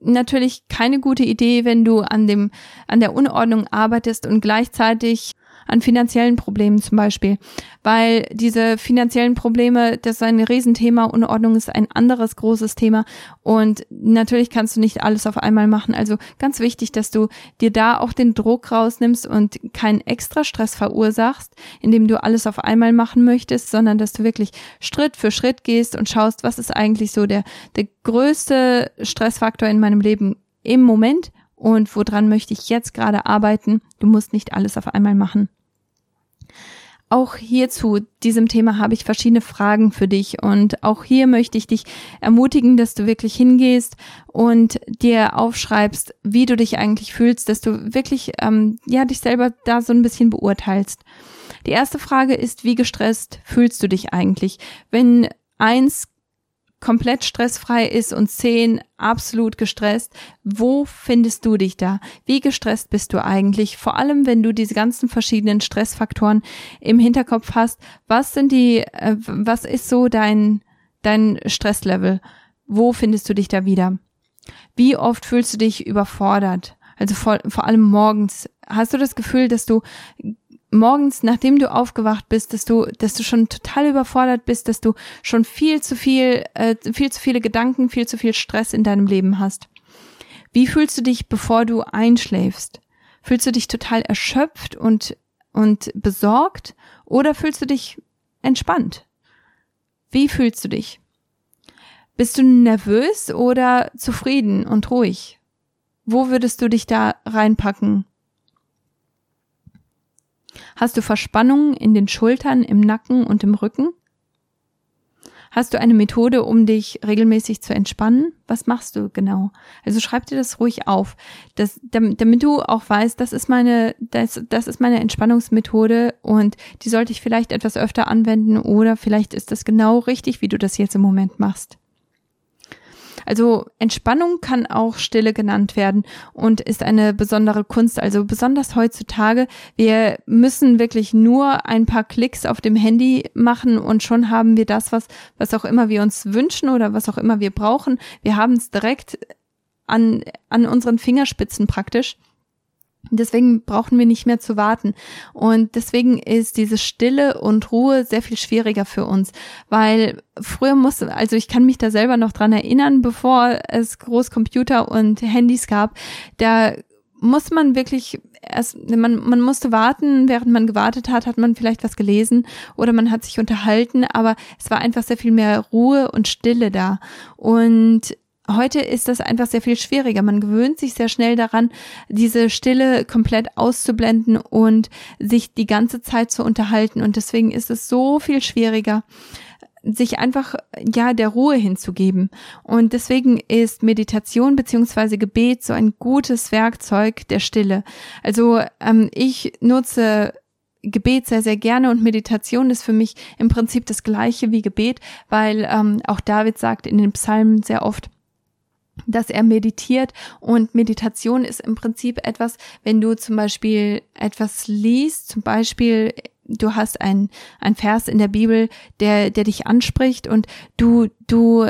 natürlich keine gute Idee, wenn du an dem, an der Unordnung arbeitest und gleichzeitig an finanziellen Problemen zum Beispiel, weil diese finanziellen Probleme, das ist ein Riesenthema, Unordnung ist ein anderes großes Thema. Und natürlich kannst du nicht alles auf einmal machen. Also ganz wichtig, dass du dir da auch den Druck rausnimmst und keinen extra Stress verursachst, indem du alles auf einmal machen möchtest, sondern dass du wirklich Schritt für Schritt gehst und schaust, was ist eigentlich so der, der größte Stressfaktor in meinem Leben im Moment und woran möchte ich jetzt gerade arbeiten. Du musst nicht alles auf einmal machen. Auch hier zu diesem Thema habe ich verschiedene Fragen für dich und auch hier möchte ich dich ermutigen, dass du wirklich hingehst und dir aufschreibst, wie du dich eigentlich fühlst, dass du wirklich ähm, ja dich selber da so ein bisschen beurteilst. Die erste Frage ist, wie gestresst fühlst du dich eigentlich? Wenn eins komplett stressfrei ist und zehn absolut gestresst. Wo findest du dich da? Wie gestresst bist du eigentlich? Vor allem, wenn du diese ganzen verschiedenen Stressfaktoren im Hinterkopf hast. Was sind die, äh, was ist so dein, dein Stresslevel? Wo findest du dich da wieder? Wie oft fühlst du dich überfordert? Also vor, vor allem morgens. Hast du das Gefühl, dass du morgens, nachdem du aufgewacht bist, dass du, dass du schon total überfordert bist, dass du schon viel zu viel, äh, viel zu viele Gedanken, viel zu viel Stress in deinem Leben hast. Wie fühlst du dich, bevor du einschläfst? Fühlst du dich total erschöpft und, und besorgt oder fühlst du dich entspannt? Wie fühlst du dich? Bist du nervös oder zufrieden und ruhig? Wo würdest du dich da reinpacken? Hast du Verspannungen in den Schultern, im Nacken und im Rücken? Hast du eine Methode, um dich regelmäßig zu entspannen? Was machst du genau? Also schreib dir das ruhig auf, das, damit, damit du auch weißt, das ist meine, das, das ist meine Entspannungsmethode und die sollte ich vielleicht etwas öfter anwenden oder vielleicht ist das genau richtig, wie du das jetzt im Moment machst. Also Entspannung kann auch Stille genannt werden und ist eine besondere Kunst. Also besonders heutzutage, wir müssen wirklich nur ein paar Klicks auf dem Handy machen und schon haben wir das, was, was auch immer wir uns wünschen oder was auch immer wir brauchen. Wir haben es direkt an, an unseren Fingerspitzen praktisch. Deswegen brauchen wir nicht mehr zu warten. Und deswegen ist diese Stille und Ruhe sehr viel schwieriger für uns, weil früher musste, also ich kann mich da selber noch dran erinnern, bevor es Großcomputer und Handys gab, da muss man wirklich erst, man, man musste warten, während man gewartet hat, hat man vielleicht was gelesen oder man hat sich unterhalten, aber es war einfach sehr viel mehr Ruhe und Stille da. Und heute ist das einfach sehr viel schwieriger. Man gewöhnt sich sehr schnell daran, diese Stille komplett auszublenden und sich die ganze Zeit zu unterhalten. Und deswegen ist es so viel schwieriger, sich einfach ja der Ruhe hinzugeben. Und deswegen ist Meditation beziehungsweise Gebet so ein gutes Werkzeug der Stille. Also ähm, ich nutze Gebet sehr, sehr gerne und Meditation ist für mich im Prinzip das gleiche wie Gebet, weil ähm, auch David sagt in den Psalmen sehr oft, dass er meditiert. Und Meditation ist im Prinzip etwas, wenn du zum Beispiel etwas liest, zum Beispiel du hast ein, ein Vers in der Bibel, der, der dich anspricht und du, du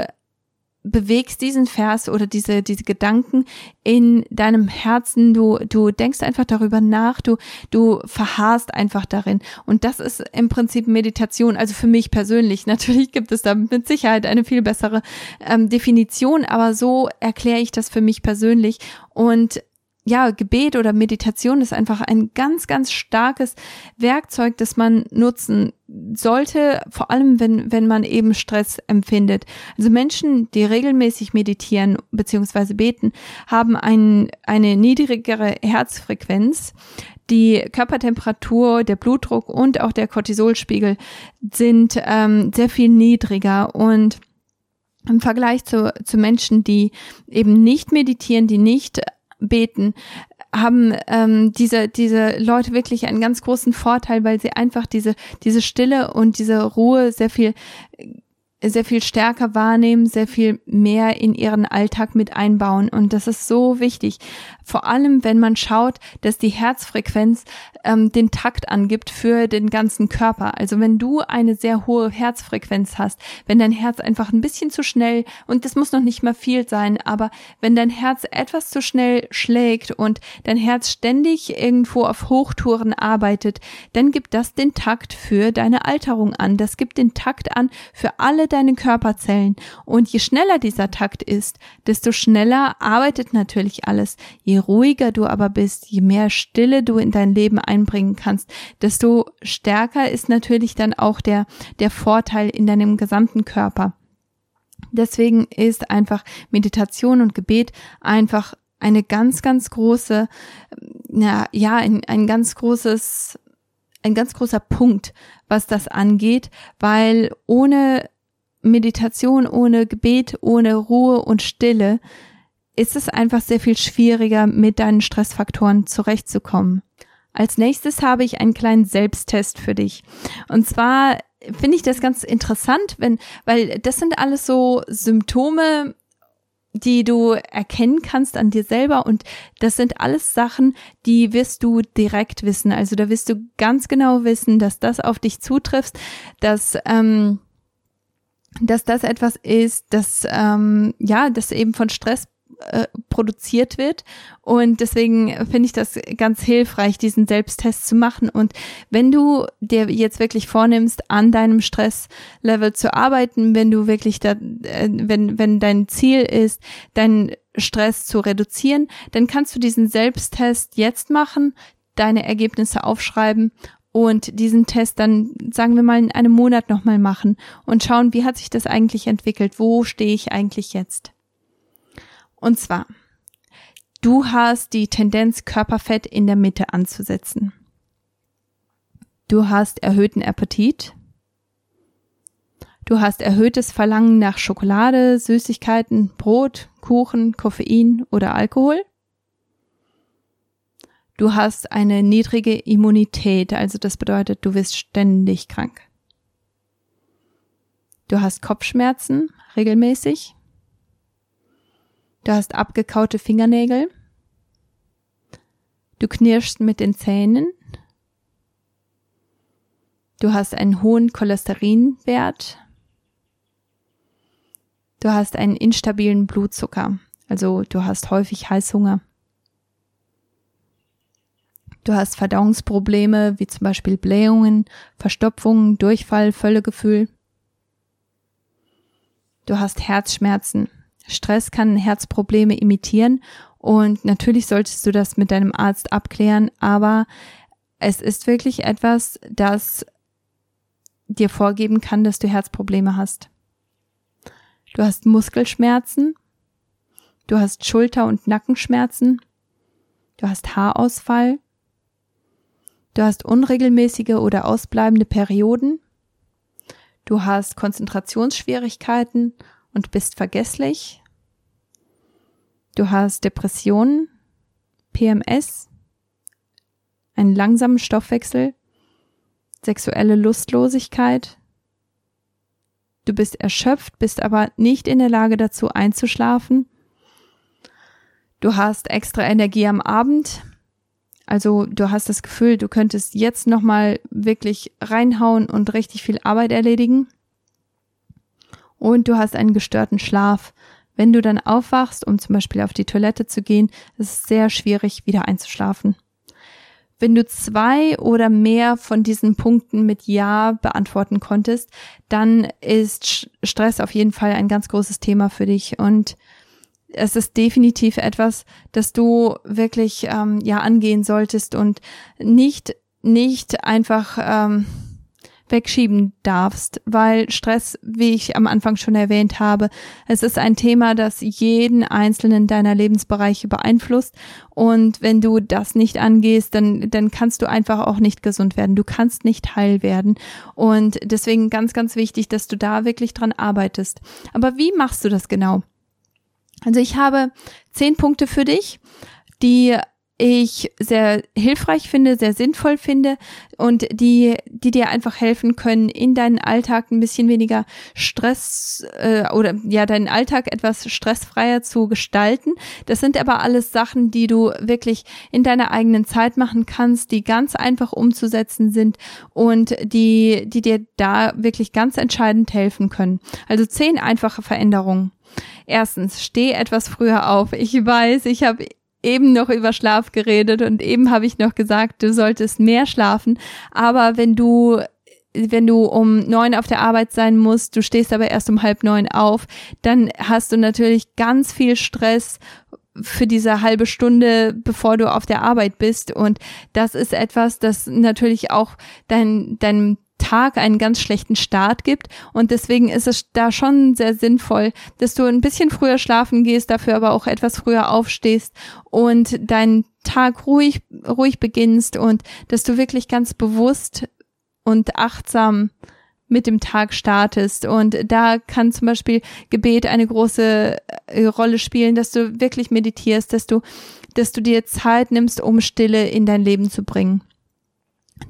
bewegst diesen Vers oder diese, diese Gedanken in deinem Herzen, du, du denkst einfach darüber nach, du, du verharrst einfach darin. Und das ist im Prinzip Meditation, also für mich persönlich. Natürlich gibt es da mit Sicherheit eine viel bessere ähm, Definition, aber so erkläre ich das für mich persönlich. Und ja, Gebet oder Meditation ist einfach ein ganz, ganz starkes Werkzeug, das man nutzen sollte, vor allem wenn, wenn man eben Stress empfindet. Also Menschen, die regelmäßig meditieren bzw. beten, haben ein, eine niedrigere Herzfrequenz. Die Körpertemperatur, der Blutdruck und auch der Cortisolspiegel sind ähm, sehr viel niedriger und im Vergleich zu, zu Menschen, die eben nicht meditieren, die nicht beten, haben ähm, diese diese Leute wirklich einen ganz großen Vorteil, weil sie einfach diese diese Stille und diese Ruhe sehr viel sehr viel stärker wahrnehmen, sehr viel mehr in ihren Alltag mit einbauen. Und das ist so wichtig. Vor allem, wenn man schaut, dass die Herzfrequenz ähm, den Takt angibt für den ganzen Körper. Also wenn du eine sehr hohe Herzfrequenz hast, wenn dein Herz einfach ein bisschen zu schnell, und das muss noch nicht mal viel sein, aber wenn dein Herz etwas zu schnell schlägt und dein Herz ständig irgendwo auf Hochtouren arbeitet, dann gibt das den Takt für deine Alterung an. Das gibt den Takt an für alle deine Körperzellen. Und je schneller dieser Takt ist, desto schneller arbeitet natürlich alles. Je ruhiger du aber bist, je mehr Stille du in dein Leben einbringen kannst, desto stärker ist natürlich dann auch der, der Vorteil in deinem gesamten Körper. Deswegen ist einfach Meditation und Gebet einfach eine ganz, ganz große, ja, ja, ein, ein ganz großes, ein ganz großer Punkt, was das angeht, weil ohne Meditation, ohne Gebet, ohne Ruhe und Stille ist es einfach sehr viel schwieriger, mit deinen Stressfaktoren zurechtzukommen. Als nächstes habe ich einen kleinen Selbsttest für dich. Und zwar finde ich das ganz interessant, wenn, weil das sind alles so Symptome, die du erkennen kannst an dir selber und das sind alles Sachen, die wirst du direkt wissen. Also da wirst du ganz genau wissen, dass das auf dich zutrifft, dass ähm, dass das etwas ist, das ähm, ja, das eben von Stress äh, produziert wird. Und deswegen finde ich das ganz hilfreich, diesen Selbsttest zu machen. Und wenn du dir jetzt wirklich vornimmst, an deinem Stresslevel zu arbeiten, wenn du wirklich da, äh, wenn, wenn dein Ziel ist, deinen Stress zu reduzieren, dann kannst du diesen Selbsttest jetzt machen, deine Ergebnisse aufschreiben und diesen Test dann, sagen wir mal, in einem Monat nochmal machen und schauen, wie hat sich das eigentlich entwickelt? Wo stehe ich eigentlich jetzt? Und zwar, du hast die Tendenz, Körperfett in der Mitte anzusetzen. Du hast erhöhten Appetit. Du hast erhöhtes Verlangen nach Schokolade, Süßigkeiten, Brot, Kuchen, Koffein oder Alkohol. Du hast eine niedrige Immunität, also das bedeutet, du wirst ständig krank. Du hast Kopfschmerzen regelmäßig. Du hast abgekaute Fingernägel. Du knirschst mit den Zähnen. Du hast einen hohen Cholesterinwert. Du hast einen instabilen Blutzucker, also du hast häufig Heißhunger. Du hast Verdauungsprobleme wie zum Beispiel Blähungen, Verstopfungen, Durchfall, Völlegefühl. Du hast Herzschmerzen, Stress kann Herzprobleme imitieren und natürlich solltest du das mit deinem Arzt abklären, aber es ist wirklich etwas, das dir vorgeben kann, dass du Herzprobleme hast. Du hast Muskelschmerzen, du hast Schulter- und Nackenschmerzen, du hast Haarausfall, du hast unregelmäßige oder ausbleibende Perioden, du hast Konzentrationsschwierigkeiten und bist vergesslich, du hast Depressionen, PMS, einen langsamen Stoffwechsel, sexuelle Lustlosigkeit, du bist erschöpft, bist aber nicht in der Lage dazu einzuschlafen, du hast extra Energie am Abend, also du hast das Gefühl, du könntest jetzt nochmal wirklich reinhauen und richtig viel Arbeit erledigen. Und du hast einen gestörten Schlaf. Wenn du dann aufwachst, um zum Beispiel auf die Toilette zu gehen, ist es sehr schwierig, wieder einzuschlafen. Wenn du zwei oder mehr von diesen Punkten mit Ja beantworten konntest, dann ist Stress auf jeden Fall ein ganz großes Thema für dich und es ist definitiv etwas, das du wirklich ähm, ja angehen solltest und nicht nicht einfach ähm, wegschieben darfst, weil Stress, wie ich am Anfang schon erwähnt habe, es ist ein Thema, das jeden einzelnen deiner Lebensbereiche beeinflusst und wenn du das nicht angehst, dann dann kannst du einfach auch nicht gesund werden. Du kannst nicht heil werden und deswegen ganz ganz wichtig, dass du da wirklich dran arbeitest. Aber wie machst du das genau? Also ich habe zehn Punkte für dich, die ich sehr hilfreich finde, sehr sinnvoll finde und die, die dir einfach helfen können, in deinen Alltag ein bisschen weniger Stress äh, oder ja, deinen Alltag etwas stressfreier zu gestalten. Das sind aber alles Sachen, die du wirklich in deiner eigenen Zeit machen kannst, die ganz einfach umzusetzen sind und die, die dir da wirklich ganz entscheidend helfen können. Also zehn einfache Veränderungen. Erstens, steh etwas früher auf. Ich weiß, ich habe eben noch über Schlaf geredet und eben habe ich noch gesagt, du solltest mehr schlafen. Aber wenn du wenn du um neun auf der Arbeit sein musst, du stehst aber erst um halb neun auf, dann hast du natürlich ganz viel Stress für diese halbe Stunde, bevor du auf der Arbeit bist. Und das ist etwas, das natürlich auch dein, deinem Tag einen ganz schlechten Start gibt. Und deswegen ist es da schon sehr sinnvoll, dass du ein bisschen früher schlafen gehst, dafür aber auch etwas früher aufstehst und deinen Tag ruhig, ruhig beginnst und dass du wirklich ganz bewusst und achtsam mit dem Tag startest. Und da kann zum Beispiel Gebet eine große äh, Rolle spielen, dass du wirklich meditierst, dass du, dass du dir Zeit nimmst, um Stille in dein Leben zu bringen.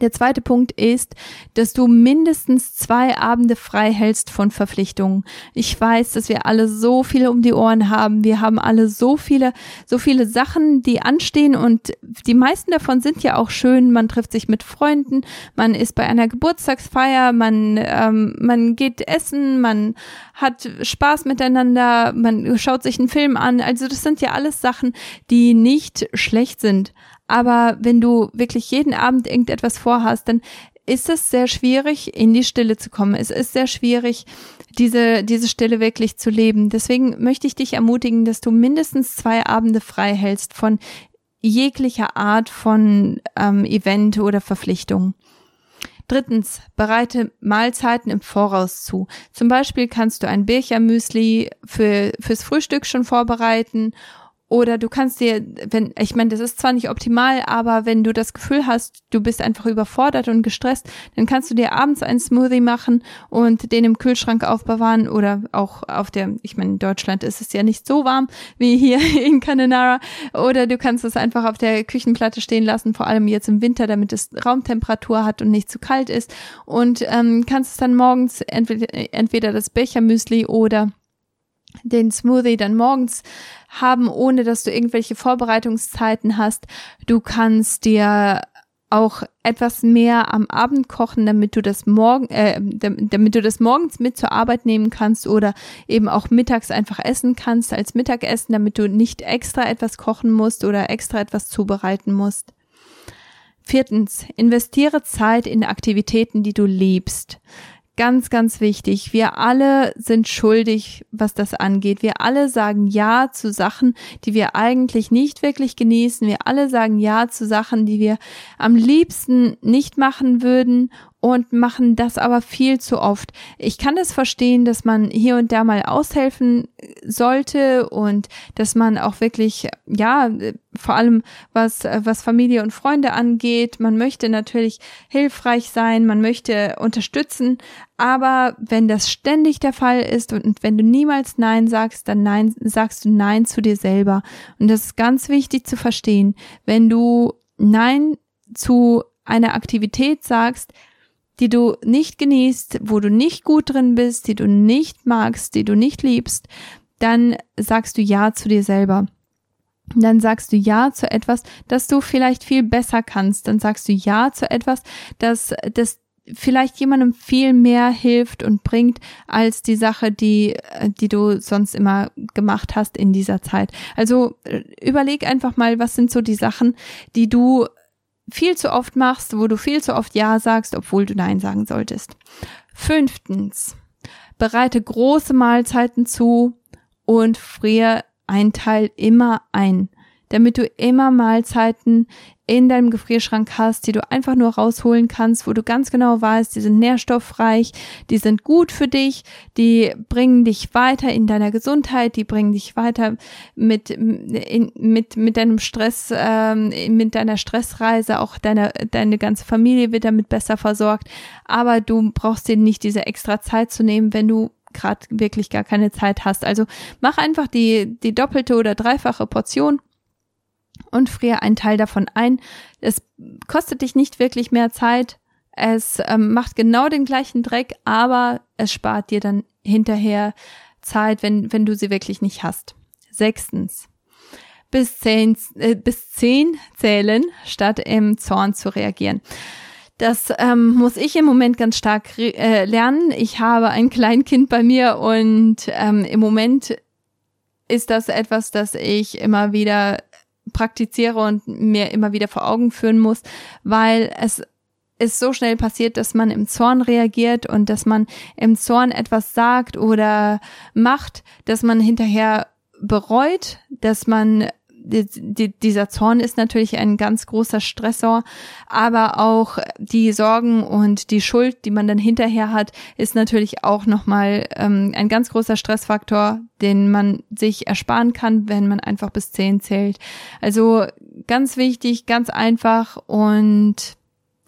Der zweite Punkt ist, dass du mindestens zwei Abende frei hältst von Verpflichtungen. Ich weiß, dass wir alle so viele um die Ohren haben. Wir haben alle so viele, so viele Sachen, die anstehen und die meisten davon sind ja auch schön. Man trifft sich mit Freunden, man ist bei einer Geburtstagsfeier, man, ähm, man geht essen, man hat Spaß miteinander, man schaut sich einen Film an. Also das sind ja alles Sachen, die nicht schlecht sind. Aber wenn du wirklich jeden Abend irgendetwas vorhast, dann ist es sehr schwierig, in die Stille zu kommen. Es ist sehr schwierig, diese, diese Stille wirklich zu leben. Deswegen möchte ich dich ermutigen, dass du mindestens zwei Abende frei hältst von jeglicher Art von ähm, Event oder Verpflichtung. Drittens, bereite Mahlzeiten im Voraus zu. Zum Beispiel kannst du ein Birchermüsli für, fürs Frühstück schon vorbereiten oder du kannst dir, wenn, ich meine, das ist zwar nicht optimal, aber wenn du das Gefühl hast, du bist einfach überfordert und gestresst, dann kannst du dir abends einen Smoothie machen und den im Kühlschrank aufbewahren oder auch auf der, ich meine, in Deutschland ist es ja nicht so warm wie hier in Cananara. Oder du kannst es einfach auf der Küchenplatte stehen lassen, vor allem jetzt im Winter, damit es Raumtemperatur hat und nicht zu kalt ist. Und ähm, kannst es dann morgens entweder, entweder das Bechermüsli oder den Smoothie dann morgens haben, ohne dass du irgendwelche Vorbereitungszeiten hast. Du kannst dir auch etwas mehr am Abend kochen, damit du das morgen, äh, damit du das morgens mit zur Arbeit nehmen kannst oder eben auch mittags einfach essen kannst als Mittagessen, damit du nicht extra etwas kochen musst oder extra etwas zubereiten musst. Viertens, investiere Zeit in Aktivitäten, die du liebst Ganz, ganz wichtig. Wir alle sind schuldig, was das angeht. Wir alle sagen Ja zu Sachen, die wir eigentlich nicht wirklich genießen. Wir alle sagen Ja zu Sachen, die wir am liebsten nicht machen würden und machen das aber viel zu oft. Ich kann das verstehen, dass man hier und da mal aushelfen sollte und dass man auch wirklich, ja, vor allem was, was Familie und Freunde angeht, man möchte natürlich hilfreich sein, man möchte unterstützen, aber wenn das ständig der Fall ist und wenn du niemals Nein sagst, dann Nein, sagst du Nein zu dir selber. Und das ist ganz wichtig zu verstehen. Wenn du Nein zu einer Aktivität sagst, die du nicht genießt, wo du nicht gut drin bist, die du nicht magst, die du nicht liebst, dann sagst du Ja zu dir selber. Dann sagst du Ja zu etwas, das du vielleicht viel besser kannst. Dann sagst du Ja zu etwas, das, das vielleicht jemandem viel mehr hilft und bringt als die Sache, die, die du sonst immer gemacht hast in dieser Zeit. Also äh, überleg einfach mal, was sind so die Sachen, die du viel zu oft machst, wo du viel zu oft Ja sagst, obwohl du Nein sagen solltest. Fünftens, bereite große Mahlzeiten zu und friere ein Teil immer ein damit du immer Mahlzeiten in deinem Gefrierschrank hast, die du einfach nur rausholen kannst, wo du ganz genau weißt, die sind nährstoffreich, die sind gut für dich, die bringen dich weiter in deiner Gesundheit, die bringen dich weiter mit in, mit mit deinem Stress, ähm, mit deiner Stressreise, auch deine deine ganze Familie wird damit besser versorgt, aber du brauchst dir nicht diese extra Zeit zu nehmen, wenn du gerade wirklich gar keine Zeit hast. Also mach einfach die die doppelte oder dreifache Portion und friere einen Teil davon ein. Es kostet dich nicht wirklich mehr Zeit. Es ähm, macht genau den gleichen Dreck, aber es spart dir dann hinterher Zeit, wenn, wenn du sie wirklich nicht hast. Sechstens. Bis zehn, äh, bis zehn zählen, statt im Zorn zu reagieren. Das ähm, muss ich im Moment ganz stark äh, lernen. Ich habe ein Kleinkind bei mir und ähm, im Moment ist das etwas, das ich immer wieder praktiziere und mir immer wieder vor Augen führen muss, weil es ist so schnell passiert, dass man im Zorn reagiert und dass man im Zorn etwas sagt oder macht, dass man hinterher bereut, dass man die, die, dieser Zorn ist natürlich ein ganz großer Stressor, aber auch die Sorgen und die Schuld, die man dann hinterher hat, ist natürlich auch nochmal ähm, ein ganz großer Stressfaktor, den man sich ersparen kann, wenn man einfach bis zehn zählt. Also ganz wichtig, ganz einfach und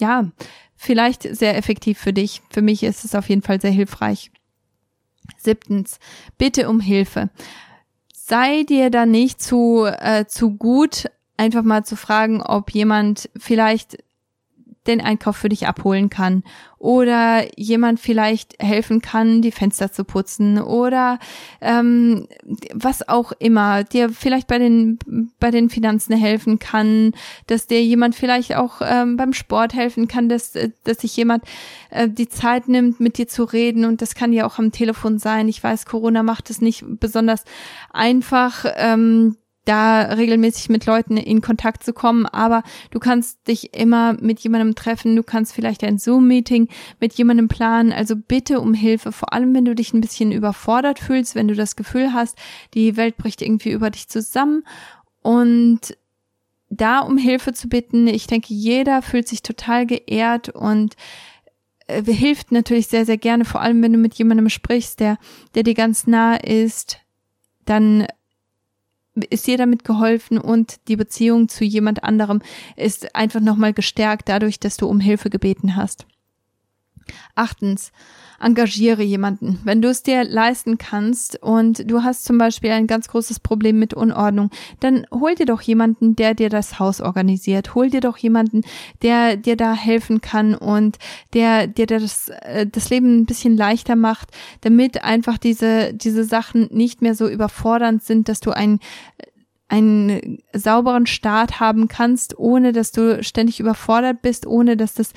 ja, vielleicht sehr effektiv für dich. Für mich ist es auf jeden Fall sehr hilfreich. Siebtens, bitte um Hilfe sei dir da nicht zu, äh, zu gut, einfach mal zu fragen, ob jemand vielleicht den Einkauf für dich abholen kann oder jemand vielleicht helfen kann, die Fenster zu putzen oder ähm, was auch immer, dir vielleicht bei den bei den Finanzen helfen kann, dass dir jemand vielleicht auch ähm, beim Sport helfen kann, dass dass sich jemand äh, die Zeit nimmt, mit dir zu reden und das kann ja auch am Telefon sein. Ich weiß, Corona macht es nicht besonders einfach. Ähm, da regelmäßig mit Leuten in Kontakt zu kommen, aber du kannst dich immer mit jemandem treffen, du kannst vielleicht ein Zoom-Meeting mit jemandem planen, also bitte um Hilfe, vor allem wenn du dich ein bisschen überfordert fühlst, wenn du das Gefühl hast, die Welt bricht irgendwie über dich zusammen. Und da um Hilfe zu bitten, ich denke, jeder fühlt sich total geehrt und äh, hilft natürlich sehr, sehr gerne, vor allem wenn du mit jemandem sprichst, der, der dir ganz nah ist, dann ist dir damit geholfen und die Beziehung zu jemand anderem ist einfach nochmal gestärkt dadurch, dass du um Hilfe gebeten hast. Achtens, engagiere jemanden. Wenn du es dir leisten kannst und du hast zum Beispiel ein ganz großes Problem mit Unordnung, dann hol dir doch jemanden, der dir das Haus organisiert. Hol dir doch jemanden, der dir da helfen kann und der dir das, äh, das Leben ein bisschen leichter macht, damit einfach diese, diese Sachen nicht mehr so überfordernd sind, dass du ein einen sauberen Start haben kannst, ohne dass du ständig überfordert bist, ohne dass das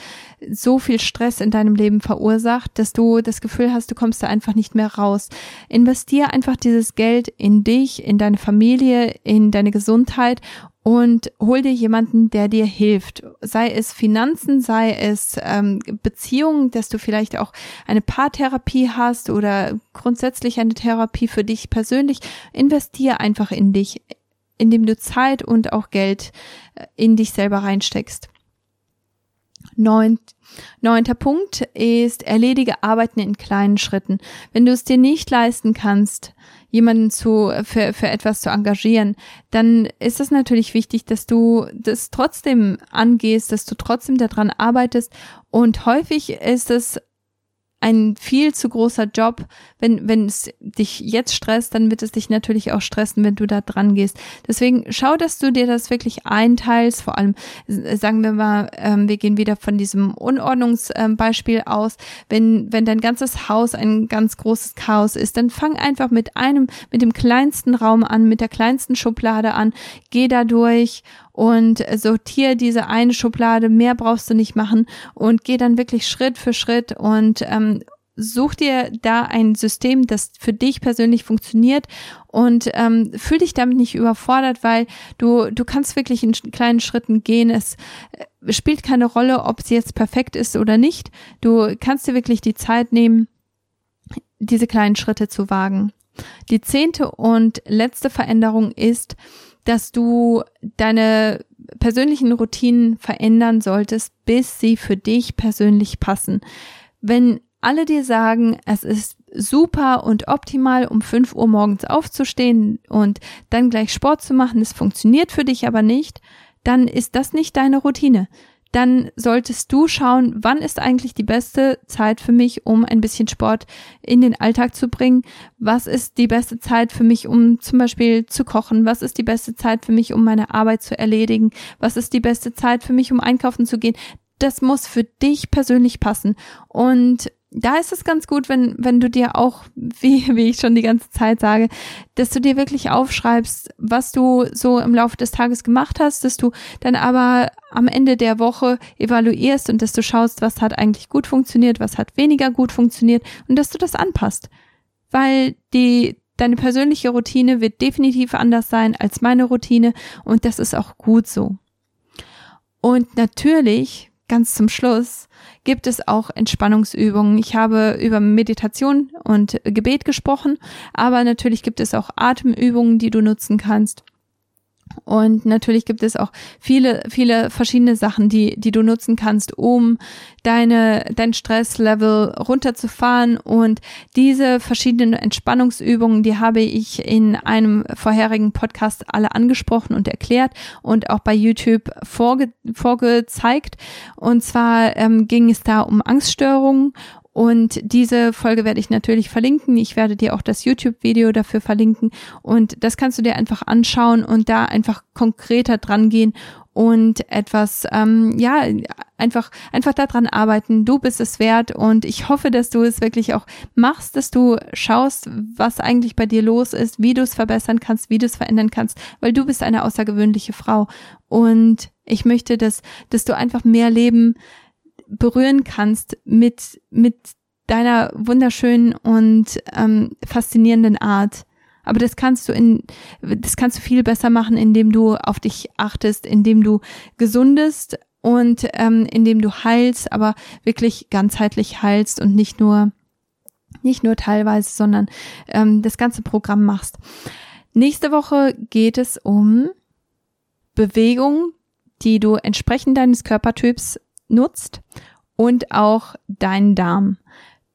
so viel Stress in deinem Leben verursacht, dass du das Gefühl hast, du kommst da einfach nicht mehr raus. Investier einfach dieses Geld in dich, in deine Familie, in deine Gesundheit und hol dir jemanden, der dir hilft. Sei es Finanzen, sei es ähm, Beziehungen, dass du vielleicht auch eine Paartherapie hast oder grundsätzlich eine Therapie für dich persönlich. Investier einfach in dich, indem du Zeit und auch Geld äh, in dich selber reinsteckst. Neunt, neunter Punkt ist, erledige Arbeiten in kleinen Schritten. Wenn du es dir nicht leisten kannst, jemanden zu, für, für etwas zu engagieren, dann ist es natürlich wichtig, dass du das trotzdem angehst, dass du trotzdem daran arbeitest. Und häufig ist es ein viel zu großer Job. Wenn, wenn es dich jetzt stresst, dann wird es dich natürlich auch stressen, wenn du da dran gehst. Deswegen schau, dass du dir das wirklich einteilst. Vor allem, sagen wir mal, ähm, wir gehen wieder von diesem Unordnungsbeispiel ähm, aus. Wenn, wenn dein ganzes Haus ein ganz großes Chaos ist, dann fang einfach mit einem, mit dem kleinsten Raum an, mit der kleinsten Schublade an. Geh da durch und sortier diese eine Schublade, mehr brauchst du nicht machen und geh dann wirklich Schritt für Schritt und ähm, such dir da ein System, das für dich persönlich funktioniert und ähm, fühl dich damit nicht überfordert, weil du du kannst wirklich in kleinen Schritten gehen. Es äh, spielt keine Rolle, ob sie jetzt perfekt ist oder nicht. Du kannst dir wirklich die Zeit nehmen, diese kleinen Schritte zu wagen. Die zehnte und letzte Veränderung ist, dass du deine persönlichen Routinen verändern solltest, bis sie für dich persönlich passen. Wenn alle dir sagen, es ist super und optimal, um 5 Uhr morgens aufzustehen und dann gleich Sport zu machen, es funktioniert für dich aber nicht, dann ist das nicht deine Routine dann solltest du schauen, wann ist eigentlich die beste Zeit für mich, um ein bisschen Sport in den Alltag zu bringen? Was ist die beste Zeit für mich, um zum Beispiel zu kochen? Was ist die beste Zeit für mich, um meine Arbeit zu erledigen? Was ist die beste Zeit für mich, um einkaufen zu gehen? Das muss für dich persönlich passen. Und da ist es ganz gut, wenn, wenn du dir auch, wie, wie ich schon die ganze Zeit sage, dass du dir wirklich aufschreibst, was du so im Laufe des Tages gemacht hast, dass du dann aber am Ende der Woche evaluierst und dass du schaust, was hat eigentlich gut funktioniert, was hat weniger gut funktioniert und dass du das anpasst. Weil die, deine persönliche Routine wird definitiv anders sein als meine Routine und das ist auch gut so. Und natürlich, ganz zum Schluss, gibt es auch Entspannungsübungen. Ich habe über Meditation und Gebet gesprochen, aber natürlich gibt es auch Atemübungen, die du nutzen kannst. Und natürlich gibt es auch viele, viele verschiedene Sachen, die, die du nutzen kannst, um deine, dein Stresslevel runterzufahren. Und diese verschiedenen Entspannungsübungen, die habe ich in einem vorherigen Podcast alle angesprochen und erklärt und auch bei YouTube vorge, vorgezeigt. Und zwar ähm, ging es da um Angststörungen und diese Folge werde ich natürlich verlinken. Ich werde dir auch das YouTube-Video dafür verlinken. Und das kannst du dir einfach anschauen und da einfach konkreter dran gehen und etwas, ähm, ja, einfach, einfach daran arbeiten. Du bist es wert und ich hoffe, dass du es wirklich auch machst, dass du schaust, was eigentlich bei dir los ist, wie du es verbessern kannst, wie du es verändern kannst, weil du bist eine außergewöhnliche Frau und ich möchte, dass, dass du einfach mehr Leben berühren kannst mit, mit deiner wunderschönen und ähm, faszinierenden Art. Aber das kannst du in, das kannst du viel besser machen, indem du auf dich achtest, indem du gesundest und ähm, indem du heilst, aber wirklich ganzheitlich heilst und nicht nur, nicht nur teilweise, sondern ähm, das ganze Programm machst. Nächste Woche geht es um Bewegung, die du entsprechend deines Körpertyps nutzt und auch deinen Darm.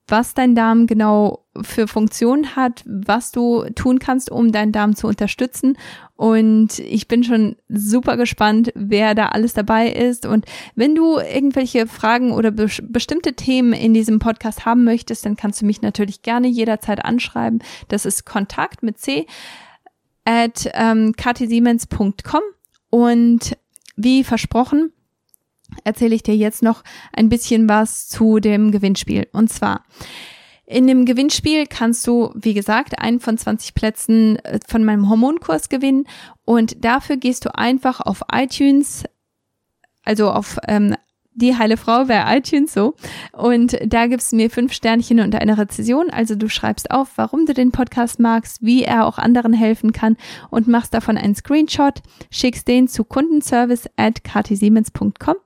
Was dein Darm genau für Funktionen hat, was du tun kannst, um deinen Darm zu unterstützen. Und ich bin schon super gespannt, wer da alles dabei ist. Und wenn du irgendwelche Fragen oder be bestimmte Themen in diesem Podcast haben möchtest, dann kannst du mich natürlich gerne jederzeit anschreiben. Das ist Kontakt mit C at ähm, ktsiemens.com. Und wie versprochen, erzähle ich dir jetzt noch ein bisschen was zu dem Gewinnspiel. Und zwar, in dem Gewinnspiel kannst du, wie gesagt, einen von 20 Plätzen äh, von meinem Hormonkurs gewinnen und dafür gehst du einfach auf iTunes, also auf ähm, die heile Frau bei iTunes so. Und da gibst du mir fünf Sternchen und eine Rezession. Also du schreibst auf, warum du den Podcast magst, wie er auch anderen helfen kann und machst davon einen Screenshot, schickst den zu kundenservice at ktsiemens.com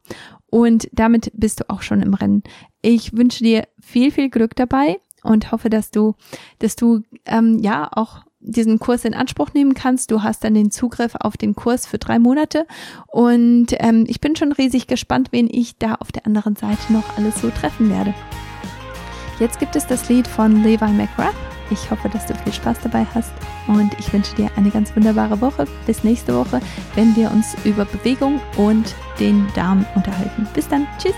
und damit bist du auch schon im Rennen. Ich wünsche dir viel, viel Glück dabei und hoffe, dass du, dass du ähm, ja auch diesen Kurs in Anspruch nehmen kannst. Du hast dann den Zugriff auf den Kurs für drei Monate. Und ähm, ich bin schon riesig gespannt, wen ich da auf der anderen Seite noch alles so treffen werde. Jetzt gibt es das Lied von Levi McGrath. Ich hoffe, dass du viel Spaß dabei hast und ich wünsche dir eine ganz wunderbare Woche. Bis nächste Woche, wenn wir uns über Bewegung und den Darm unterhalten. Bis dann. Tschüss.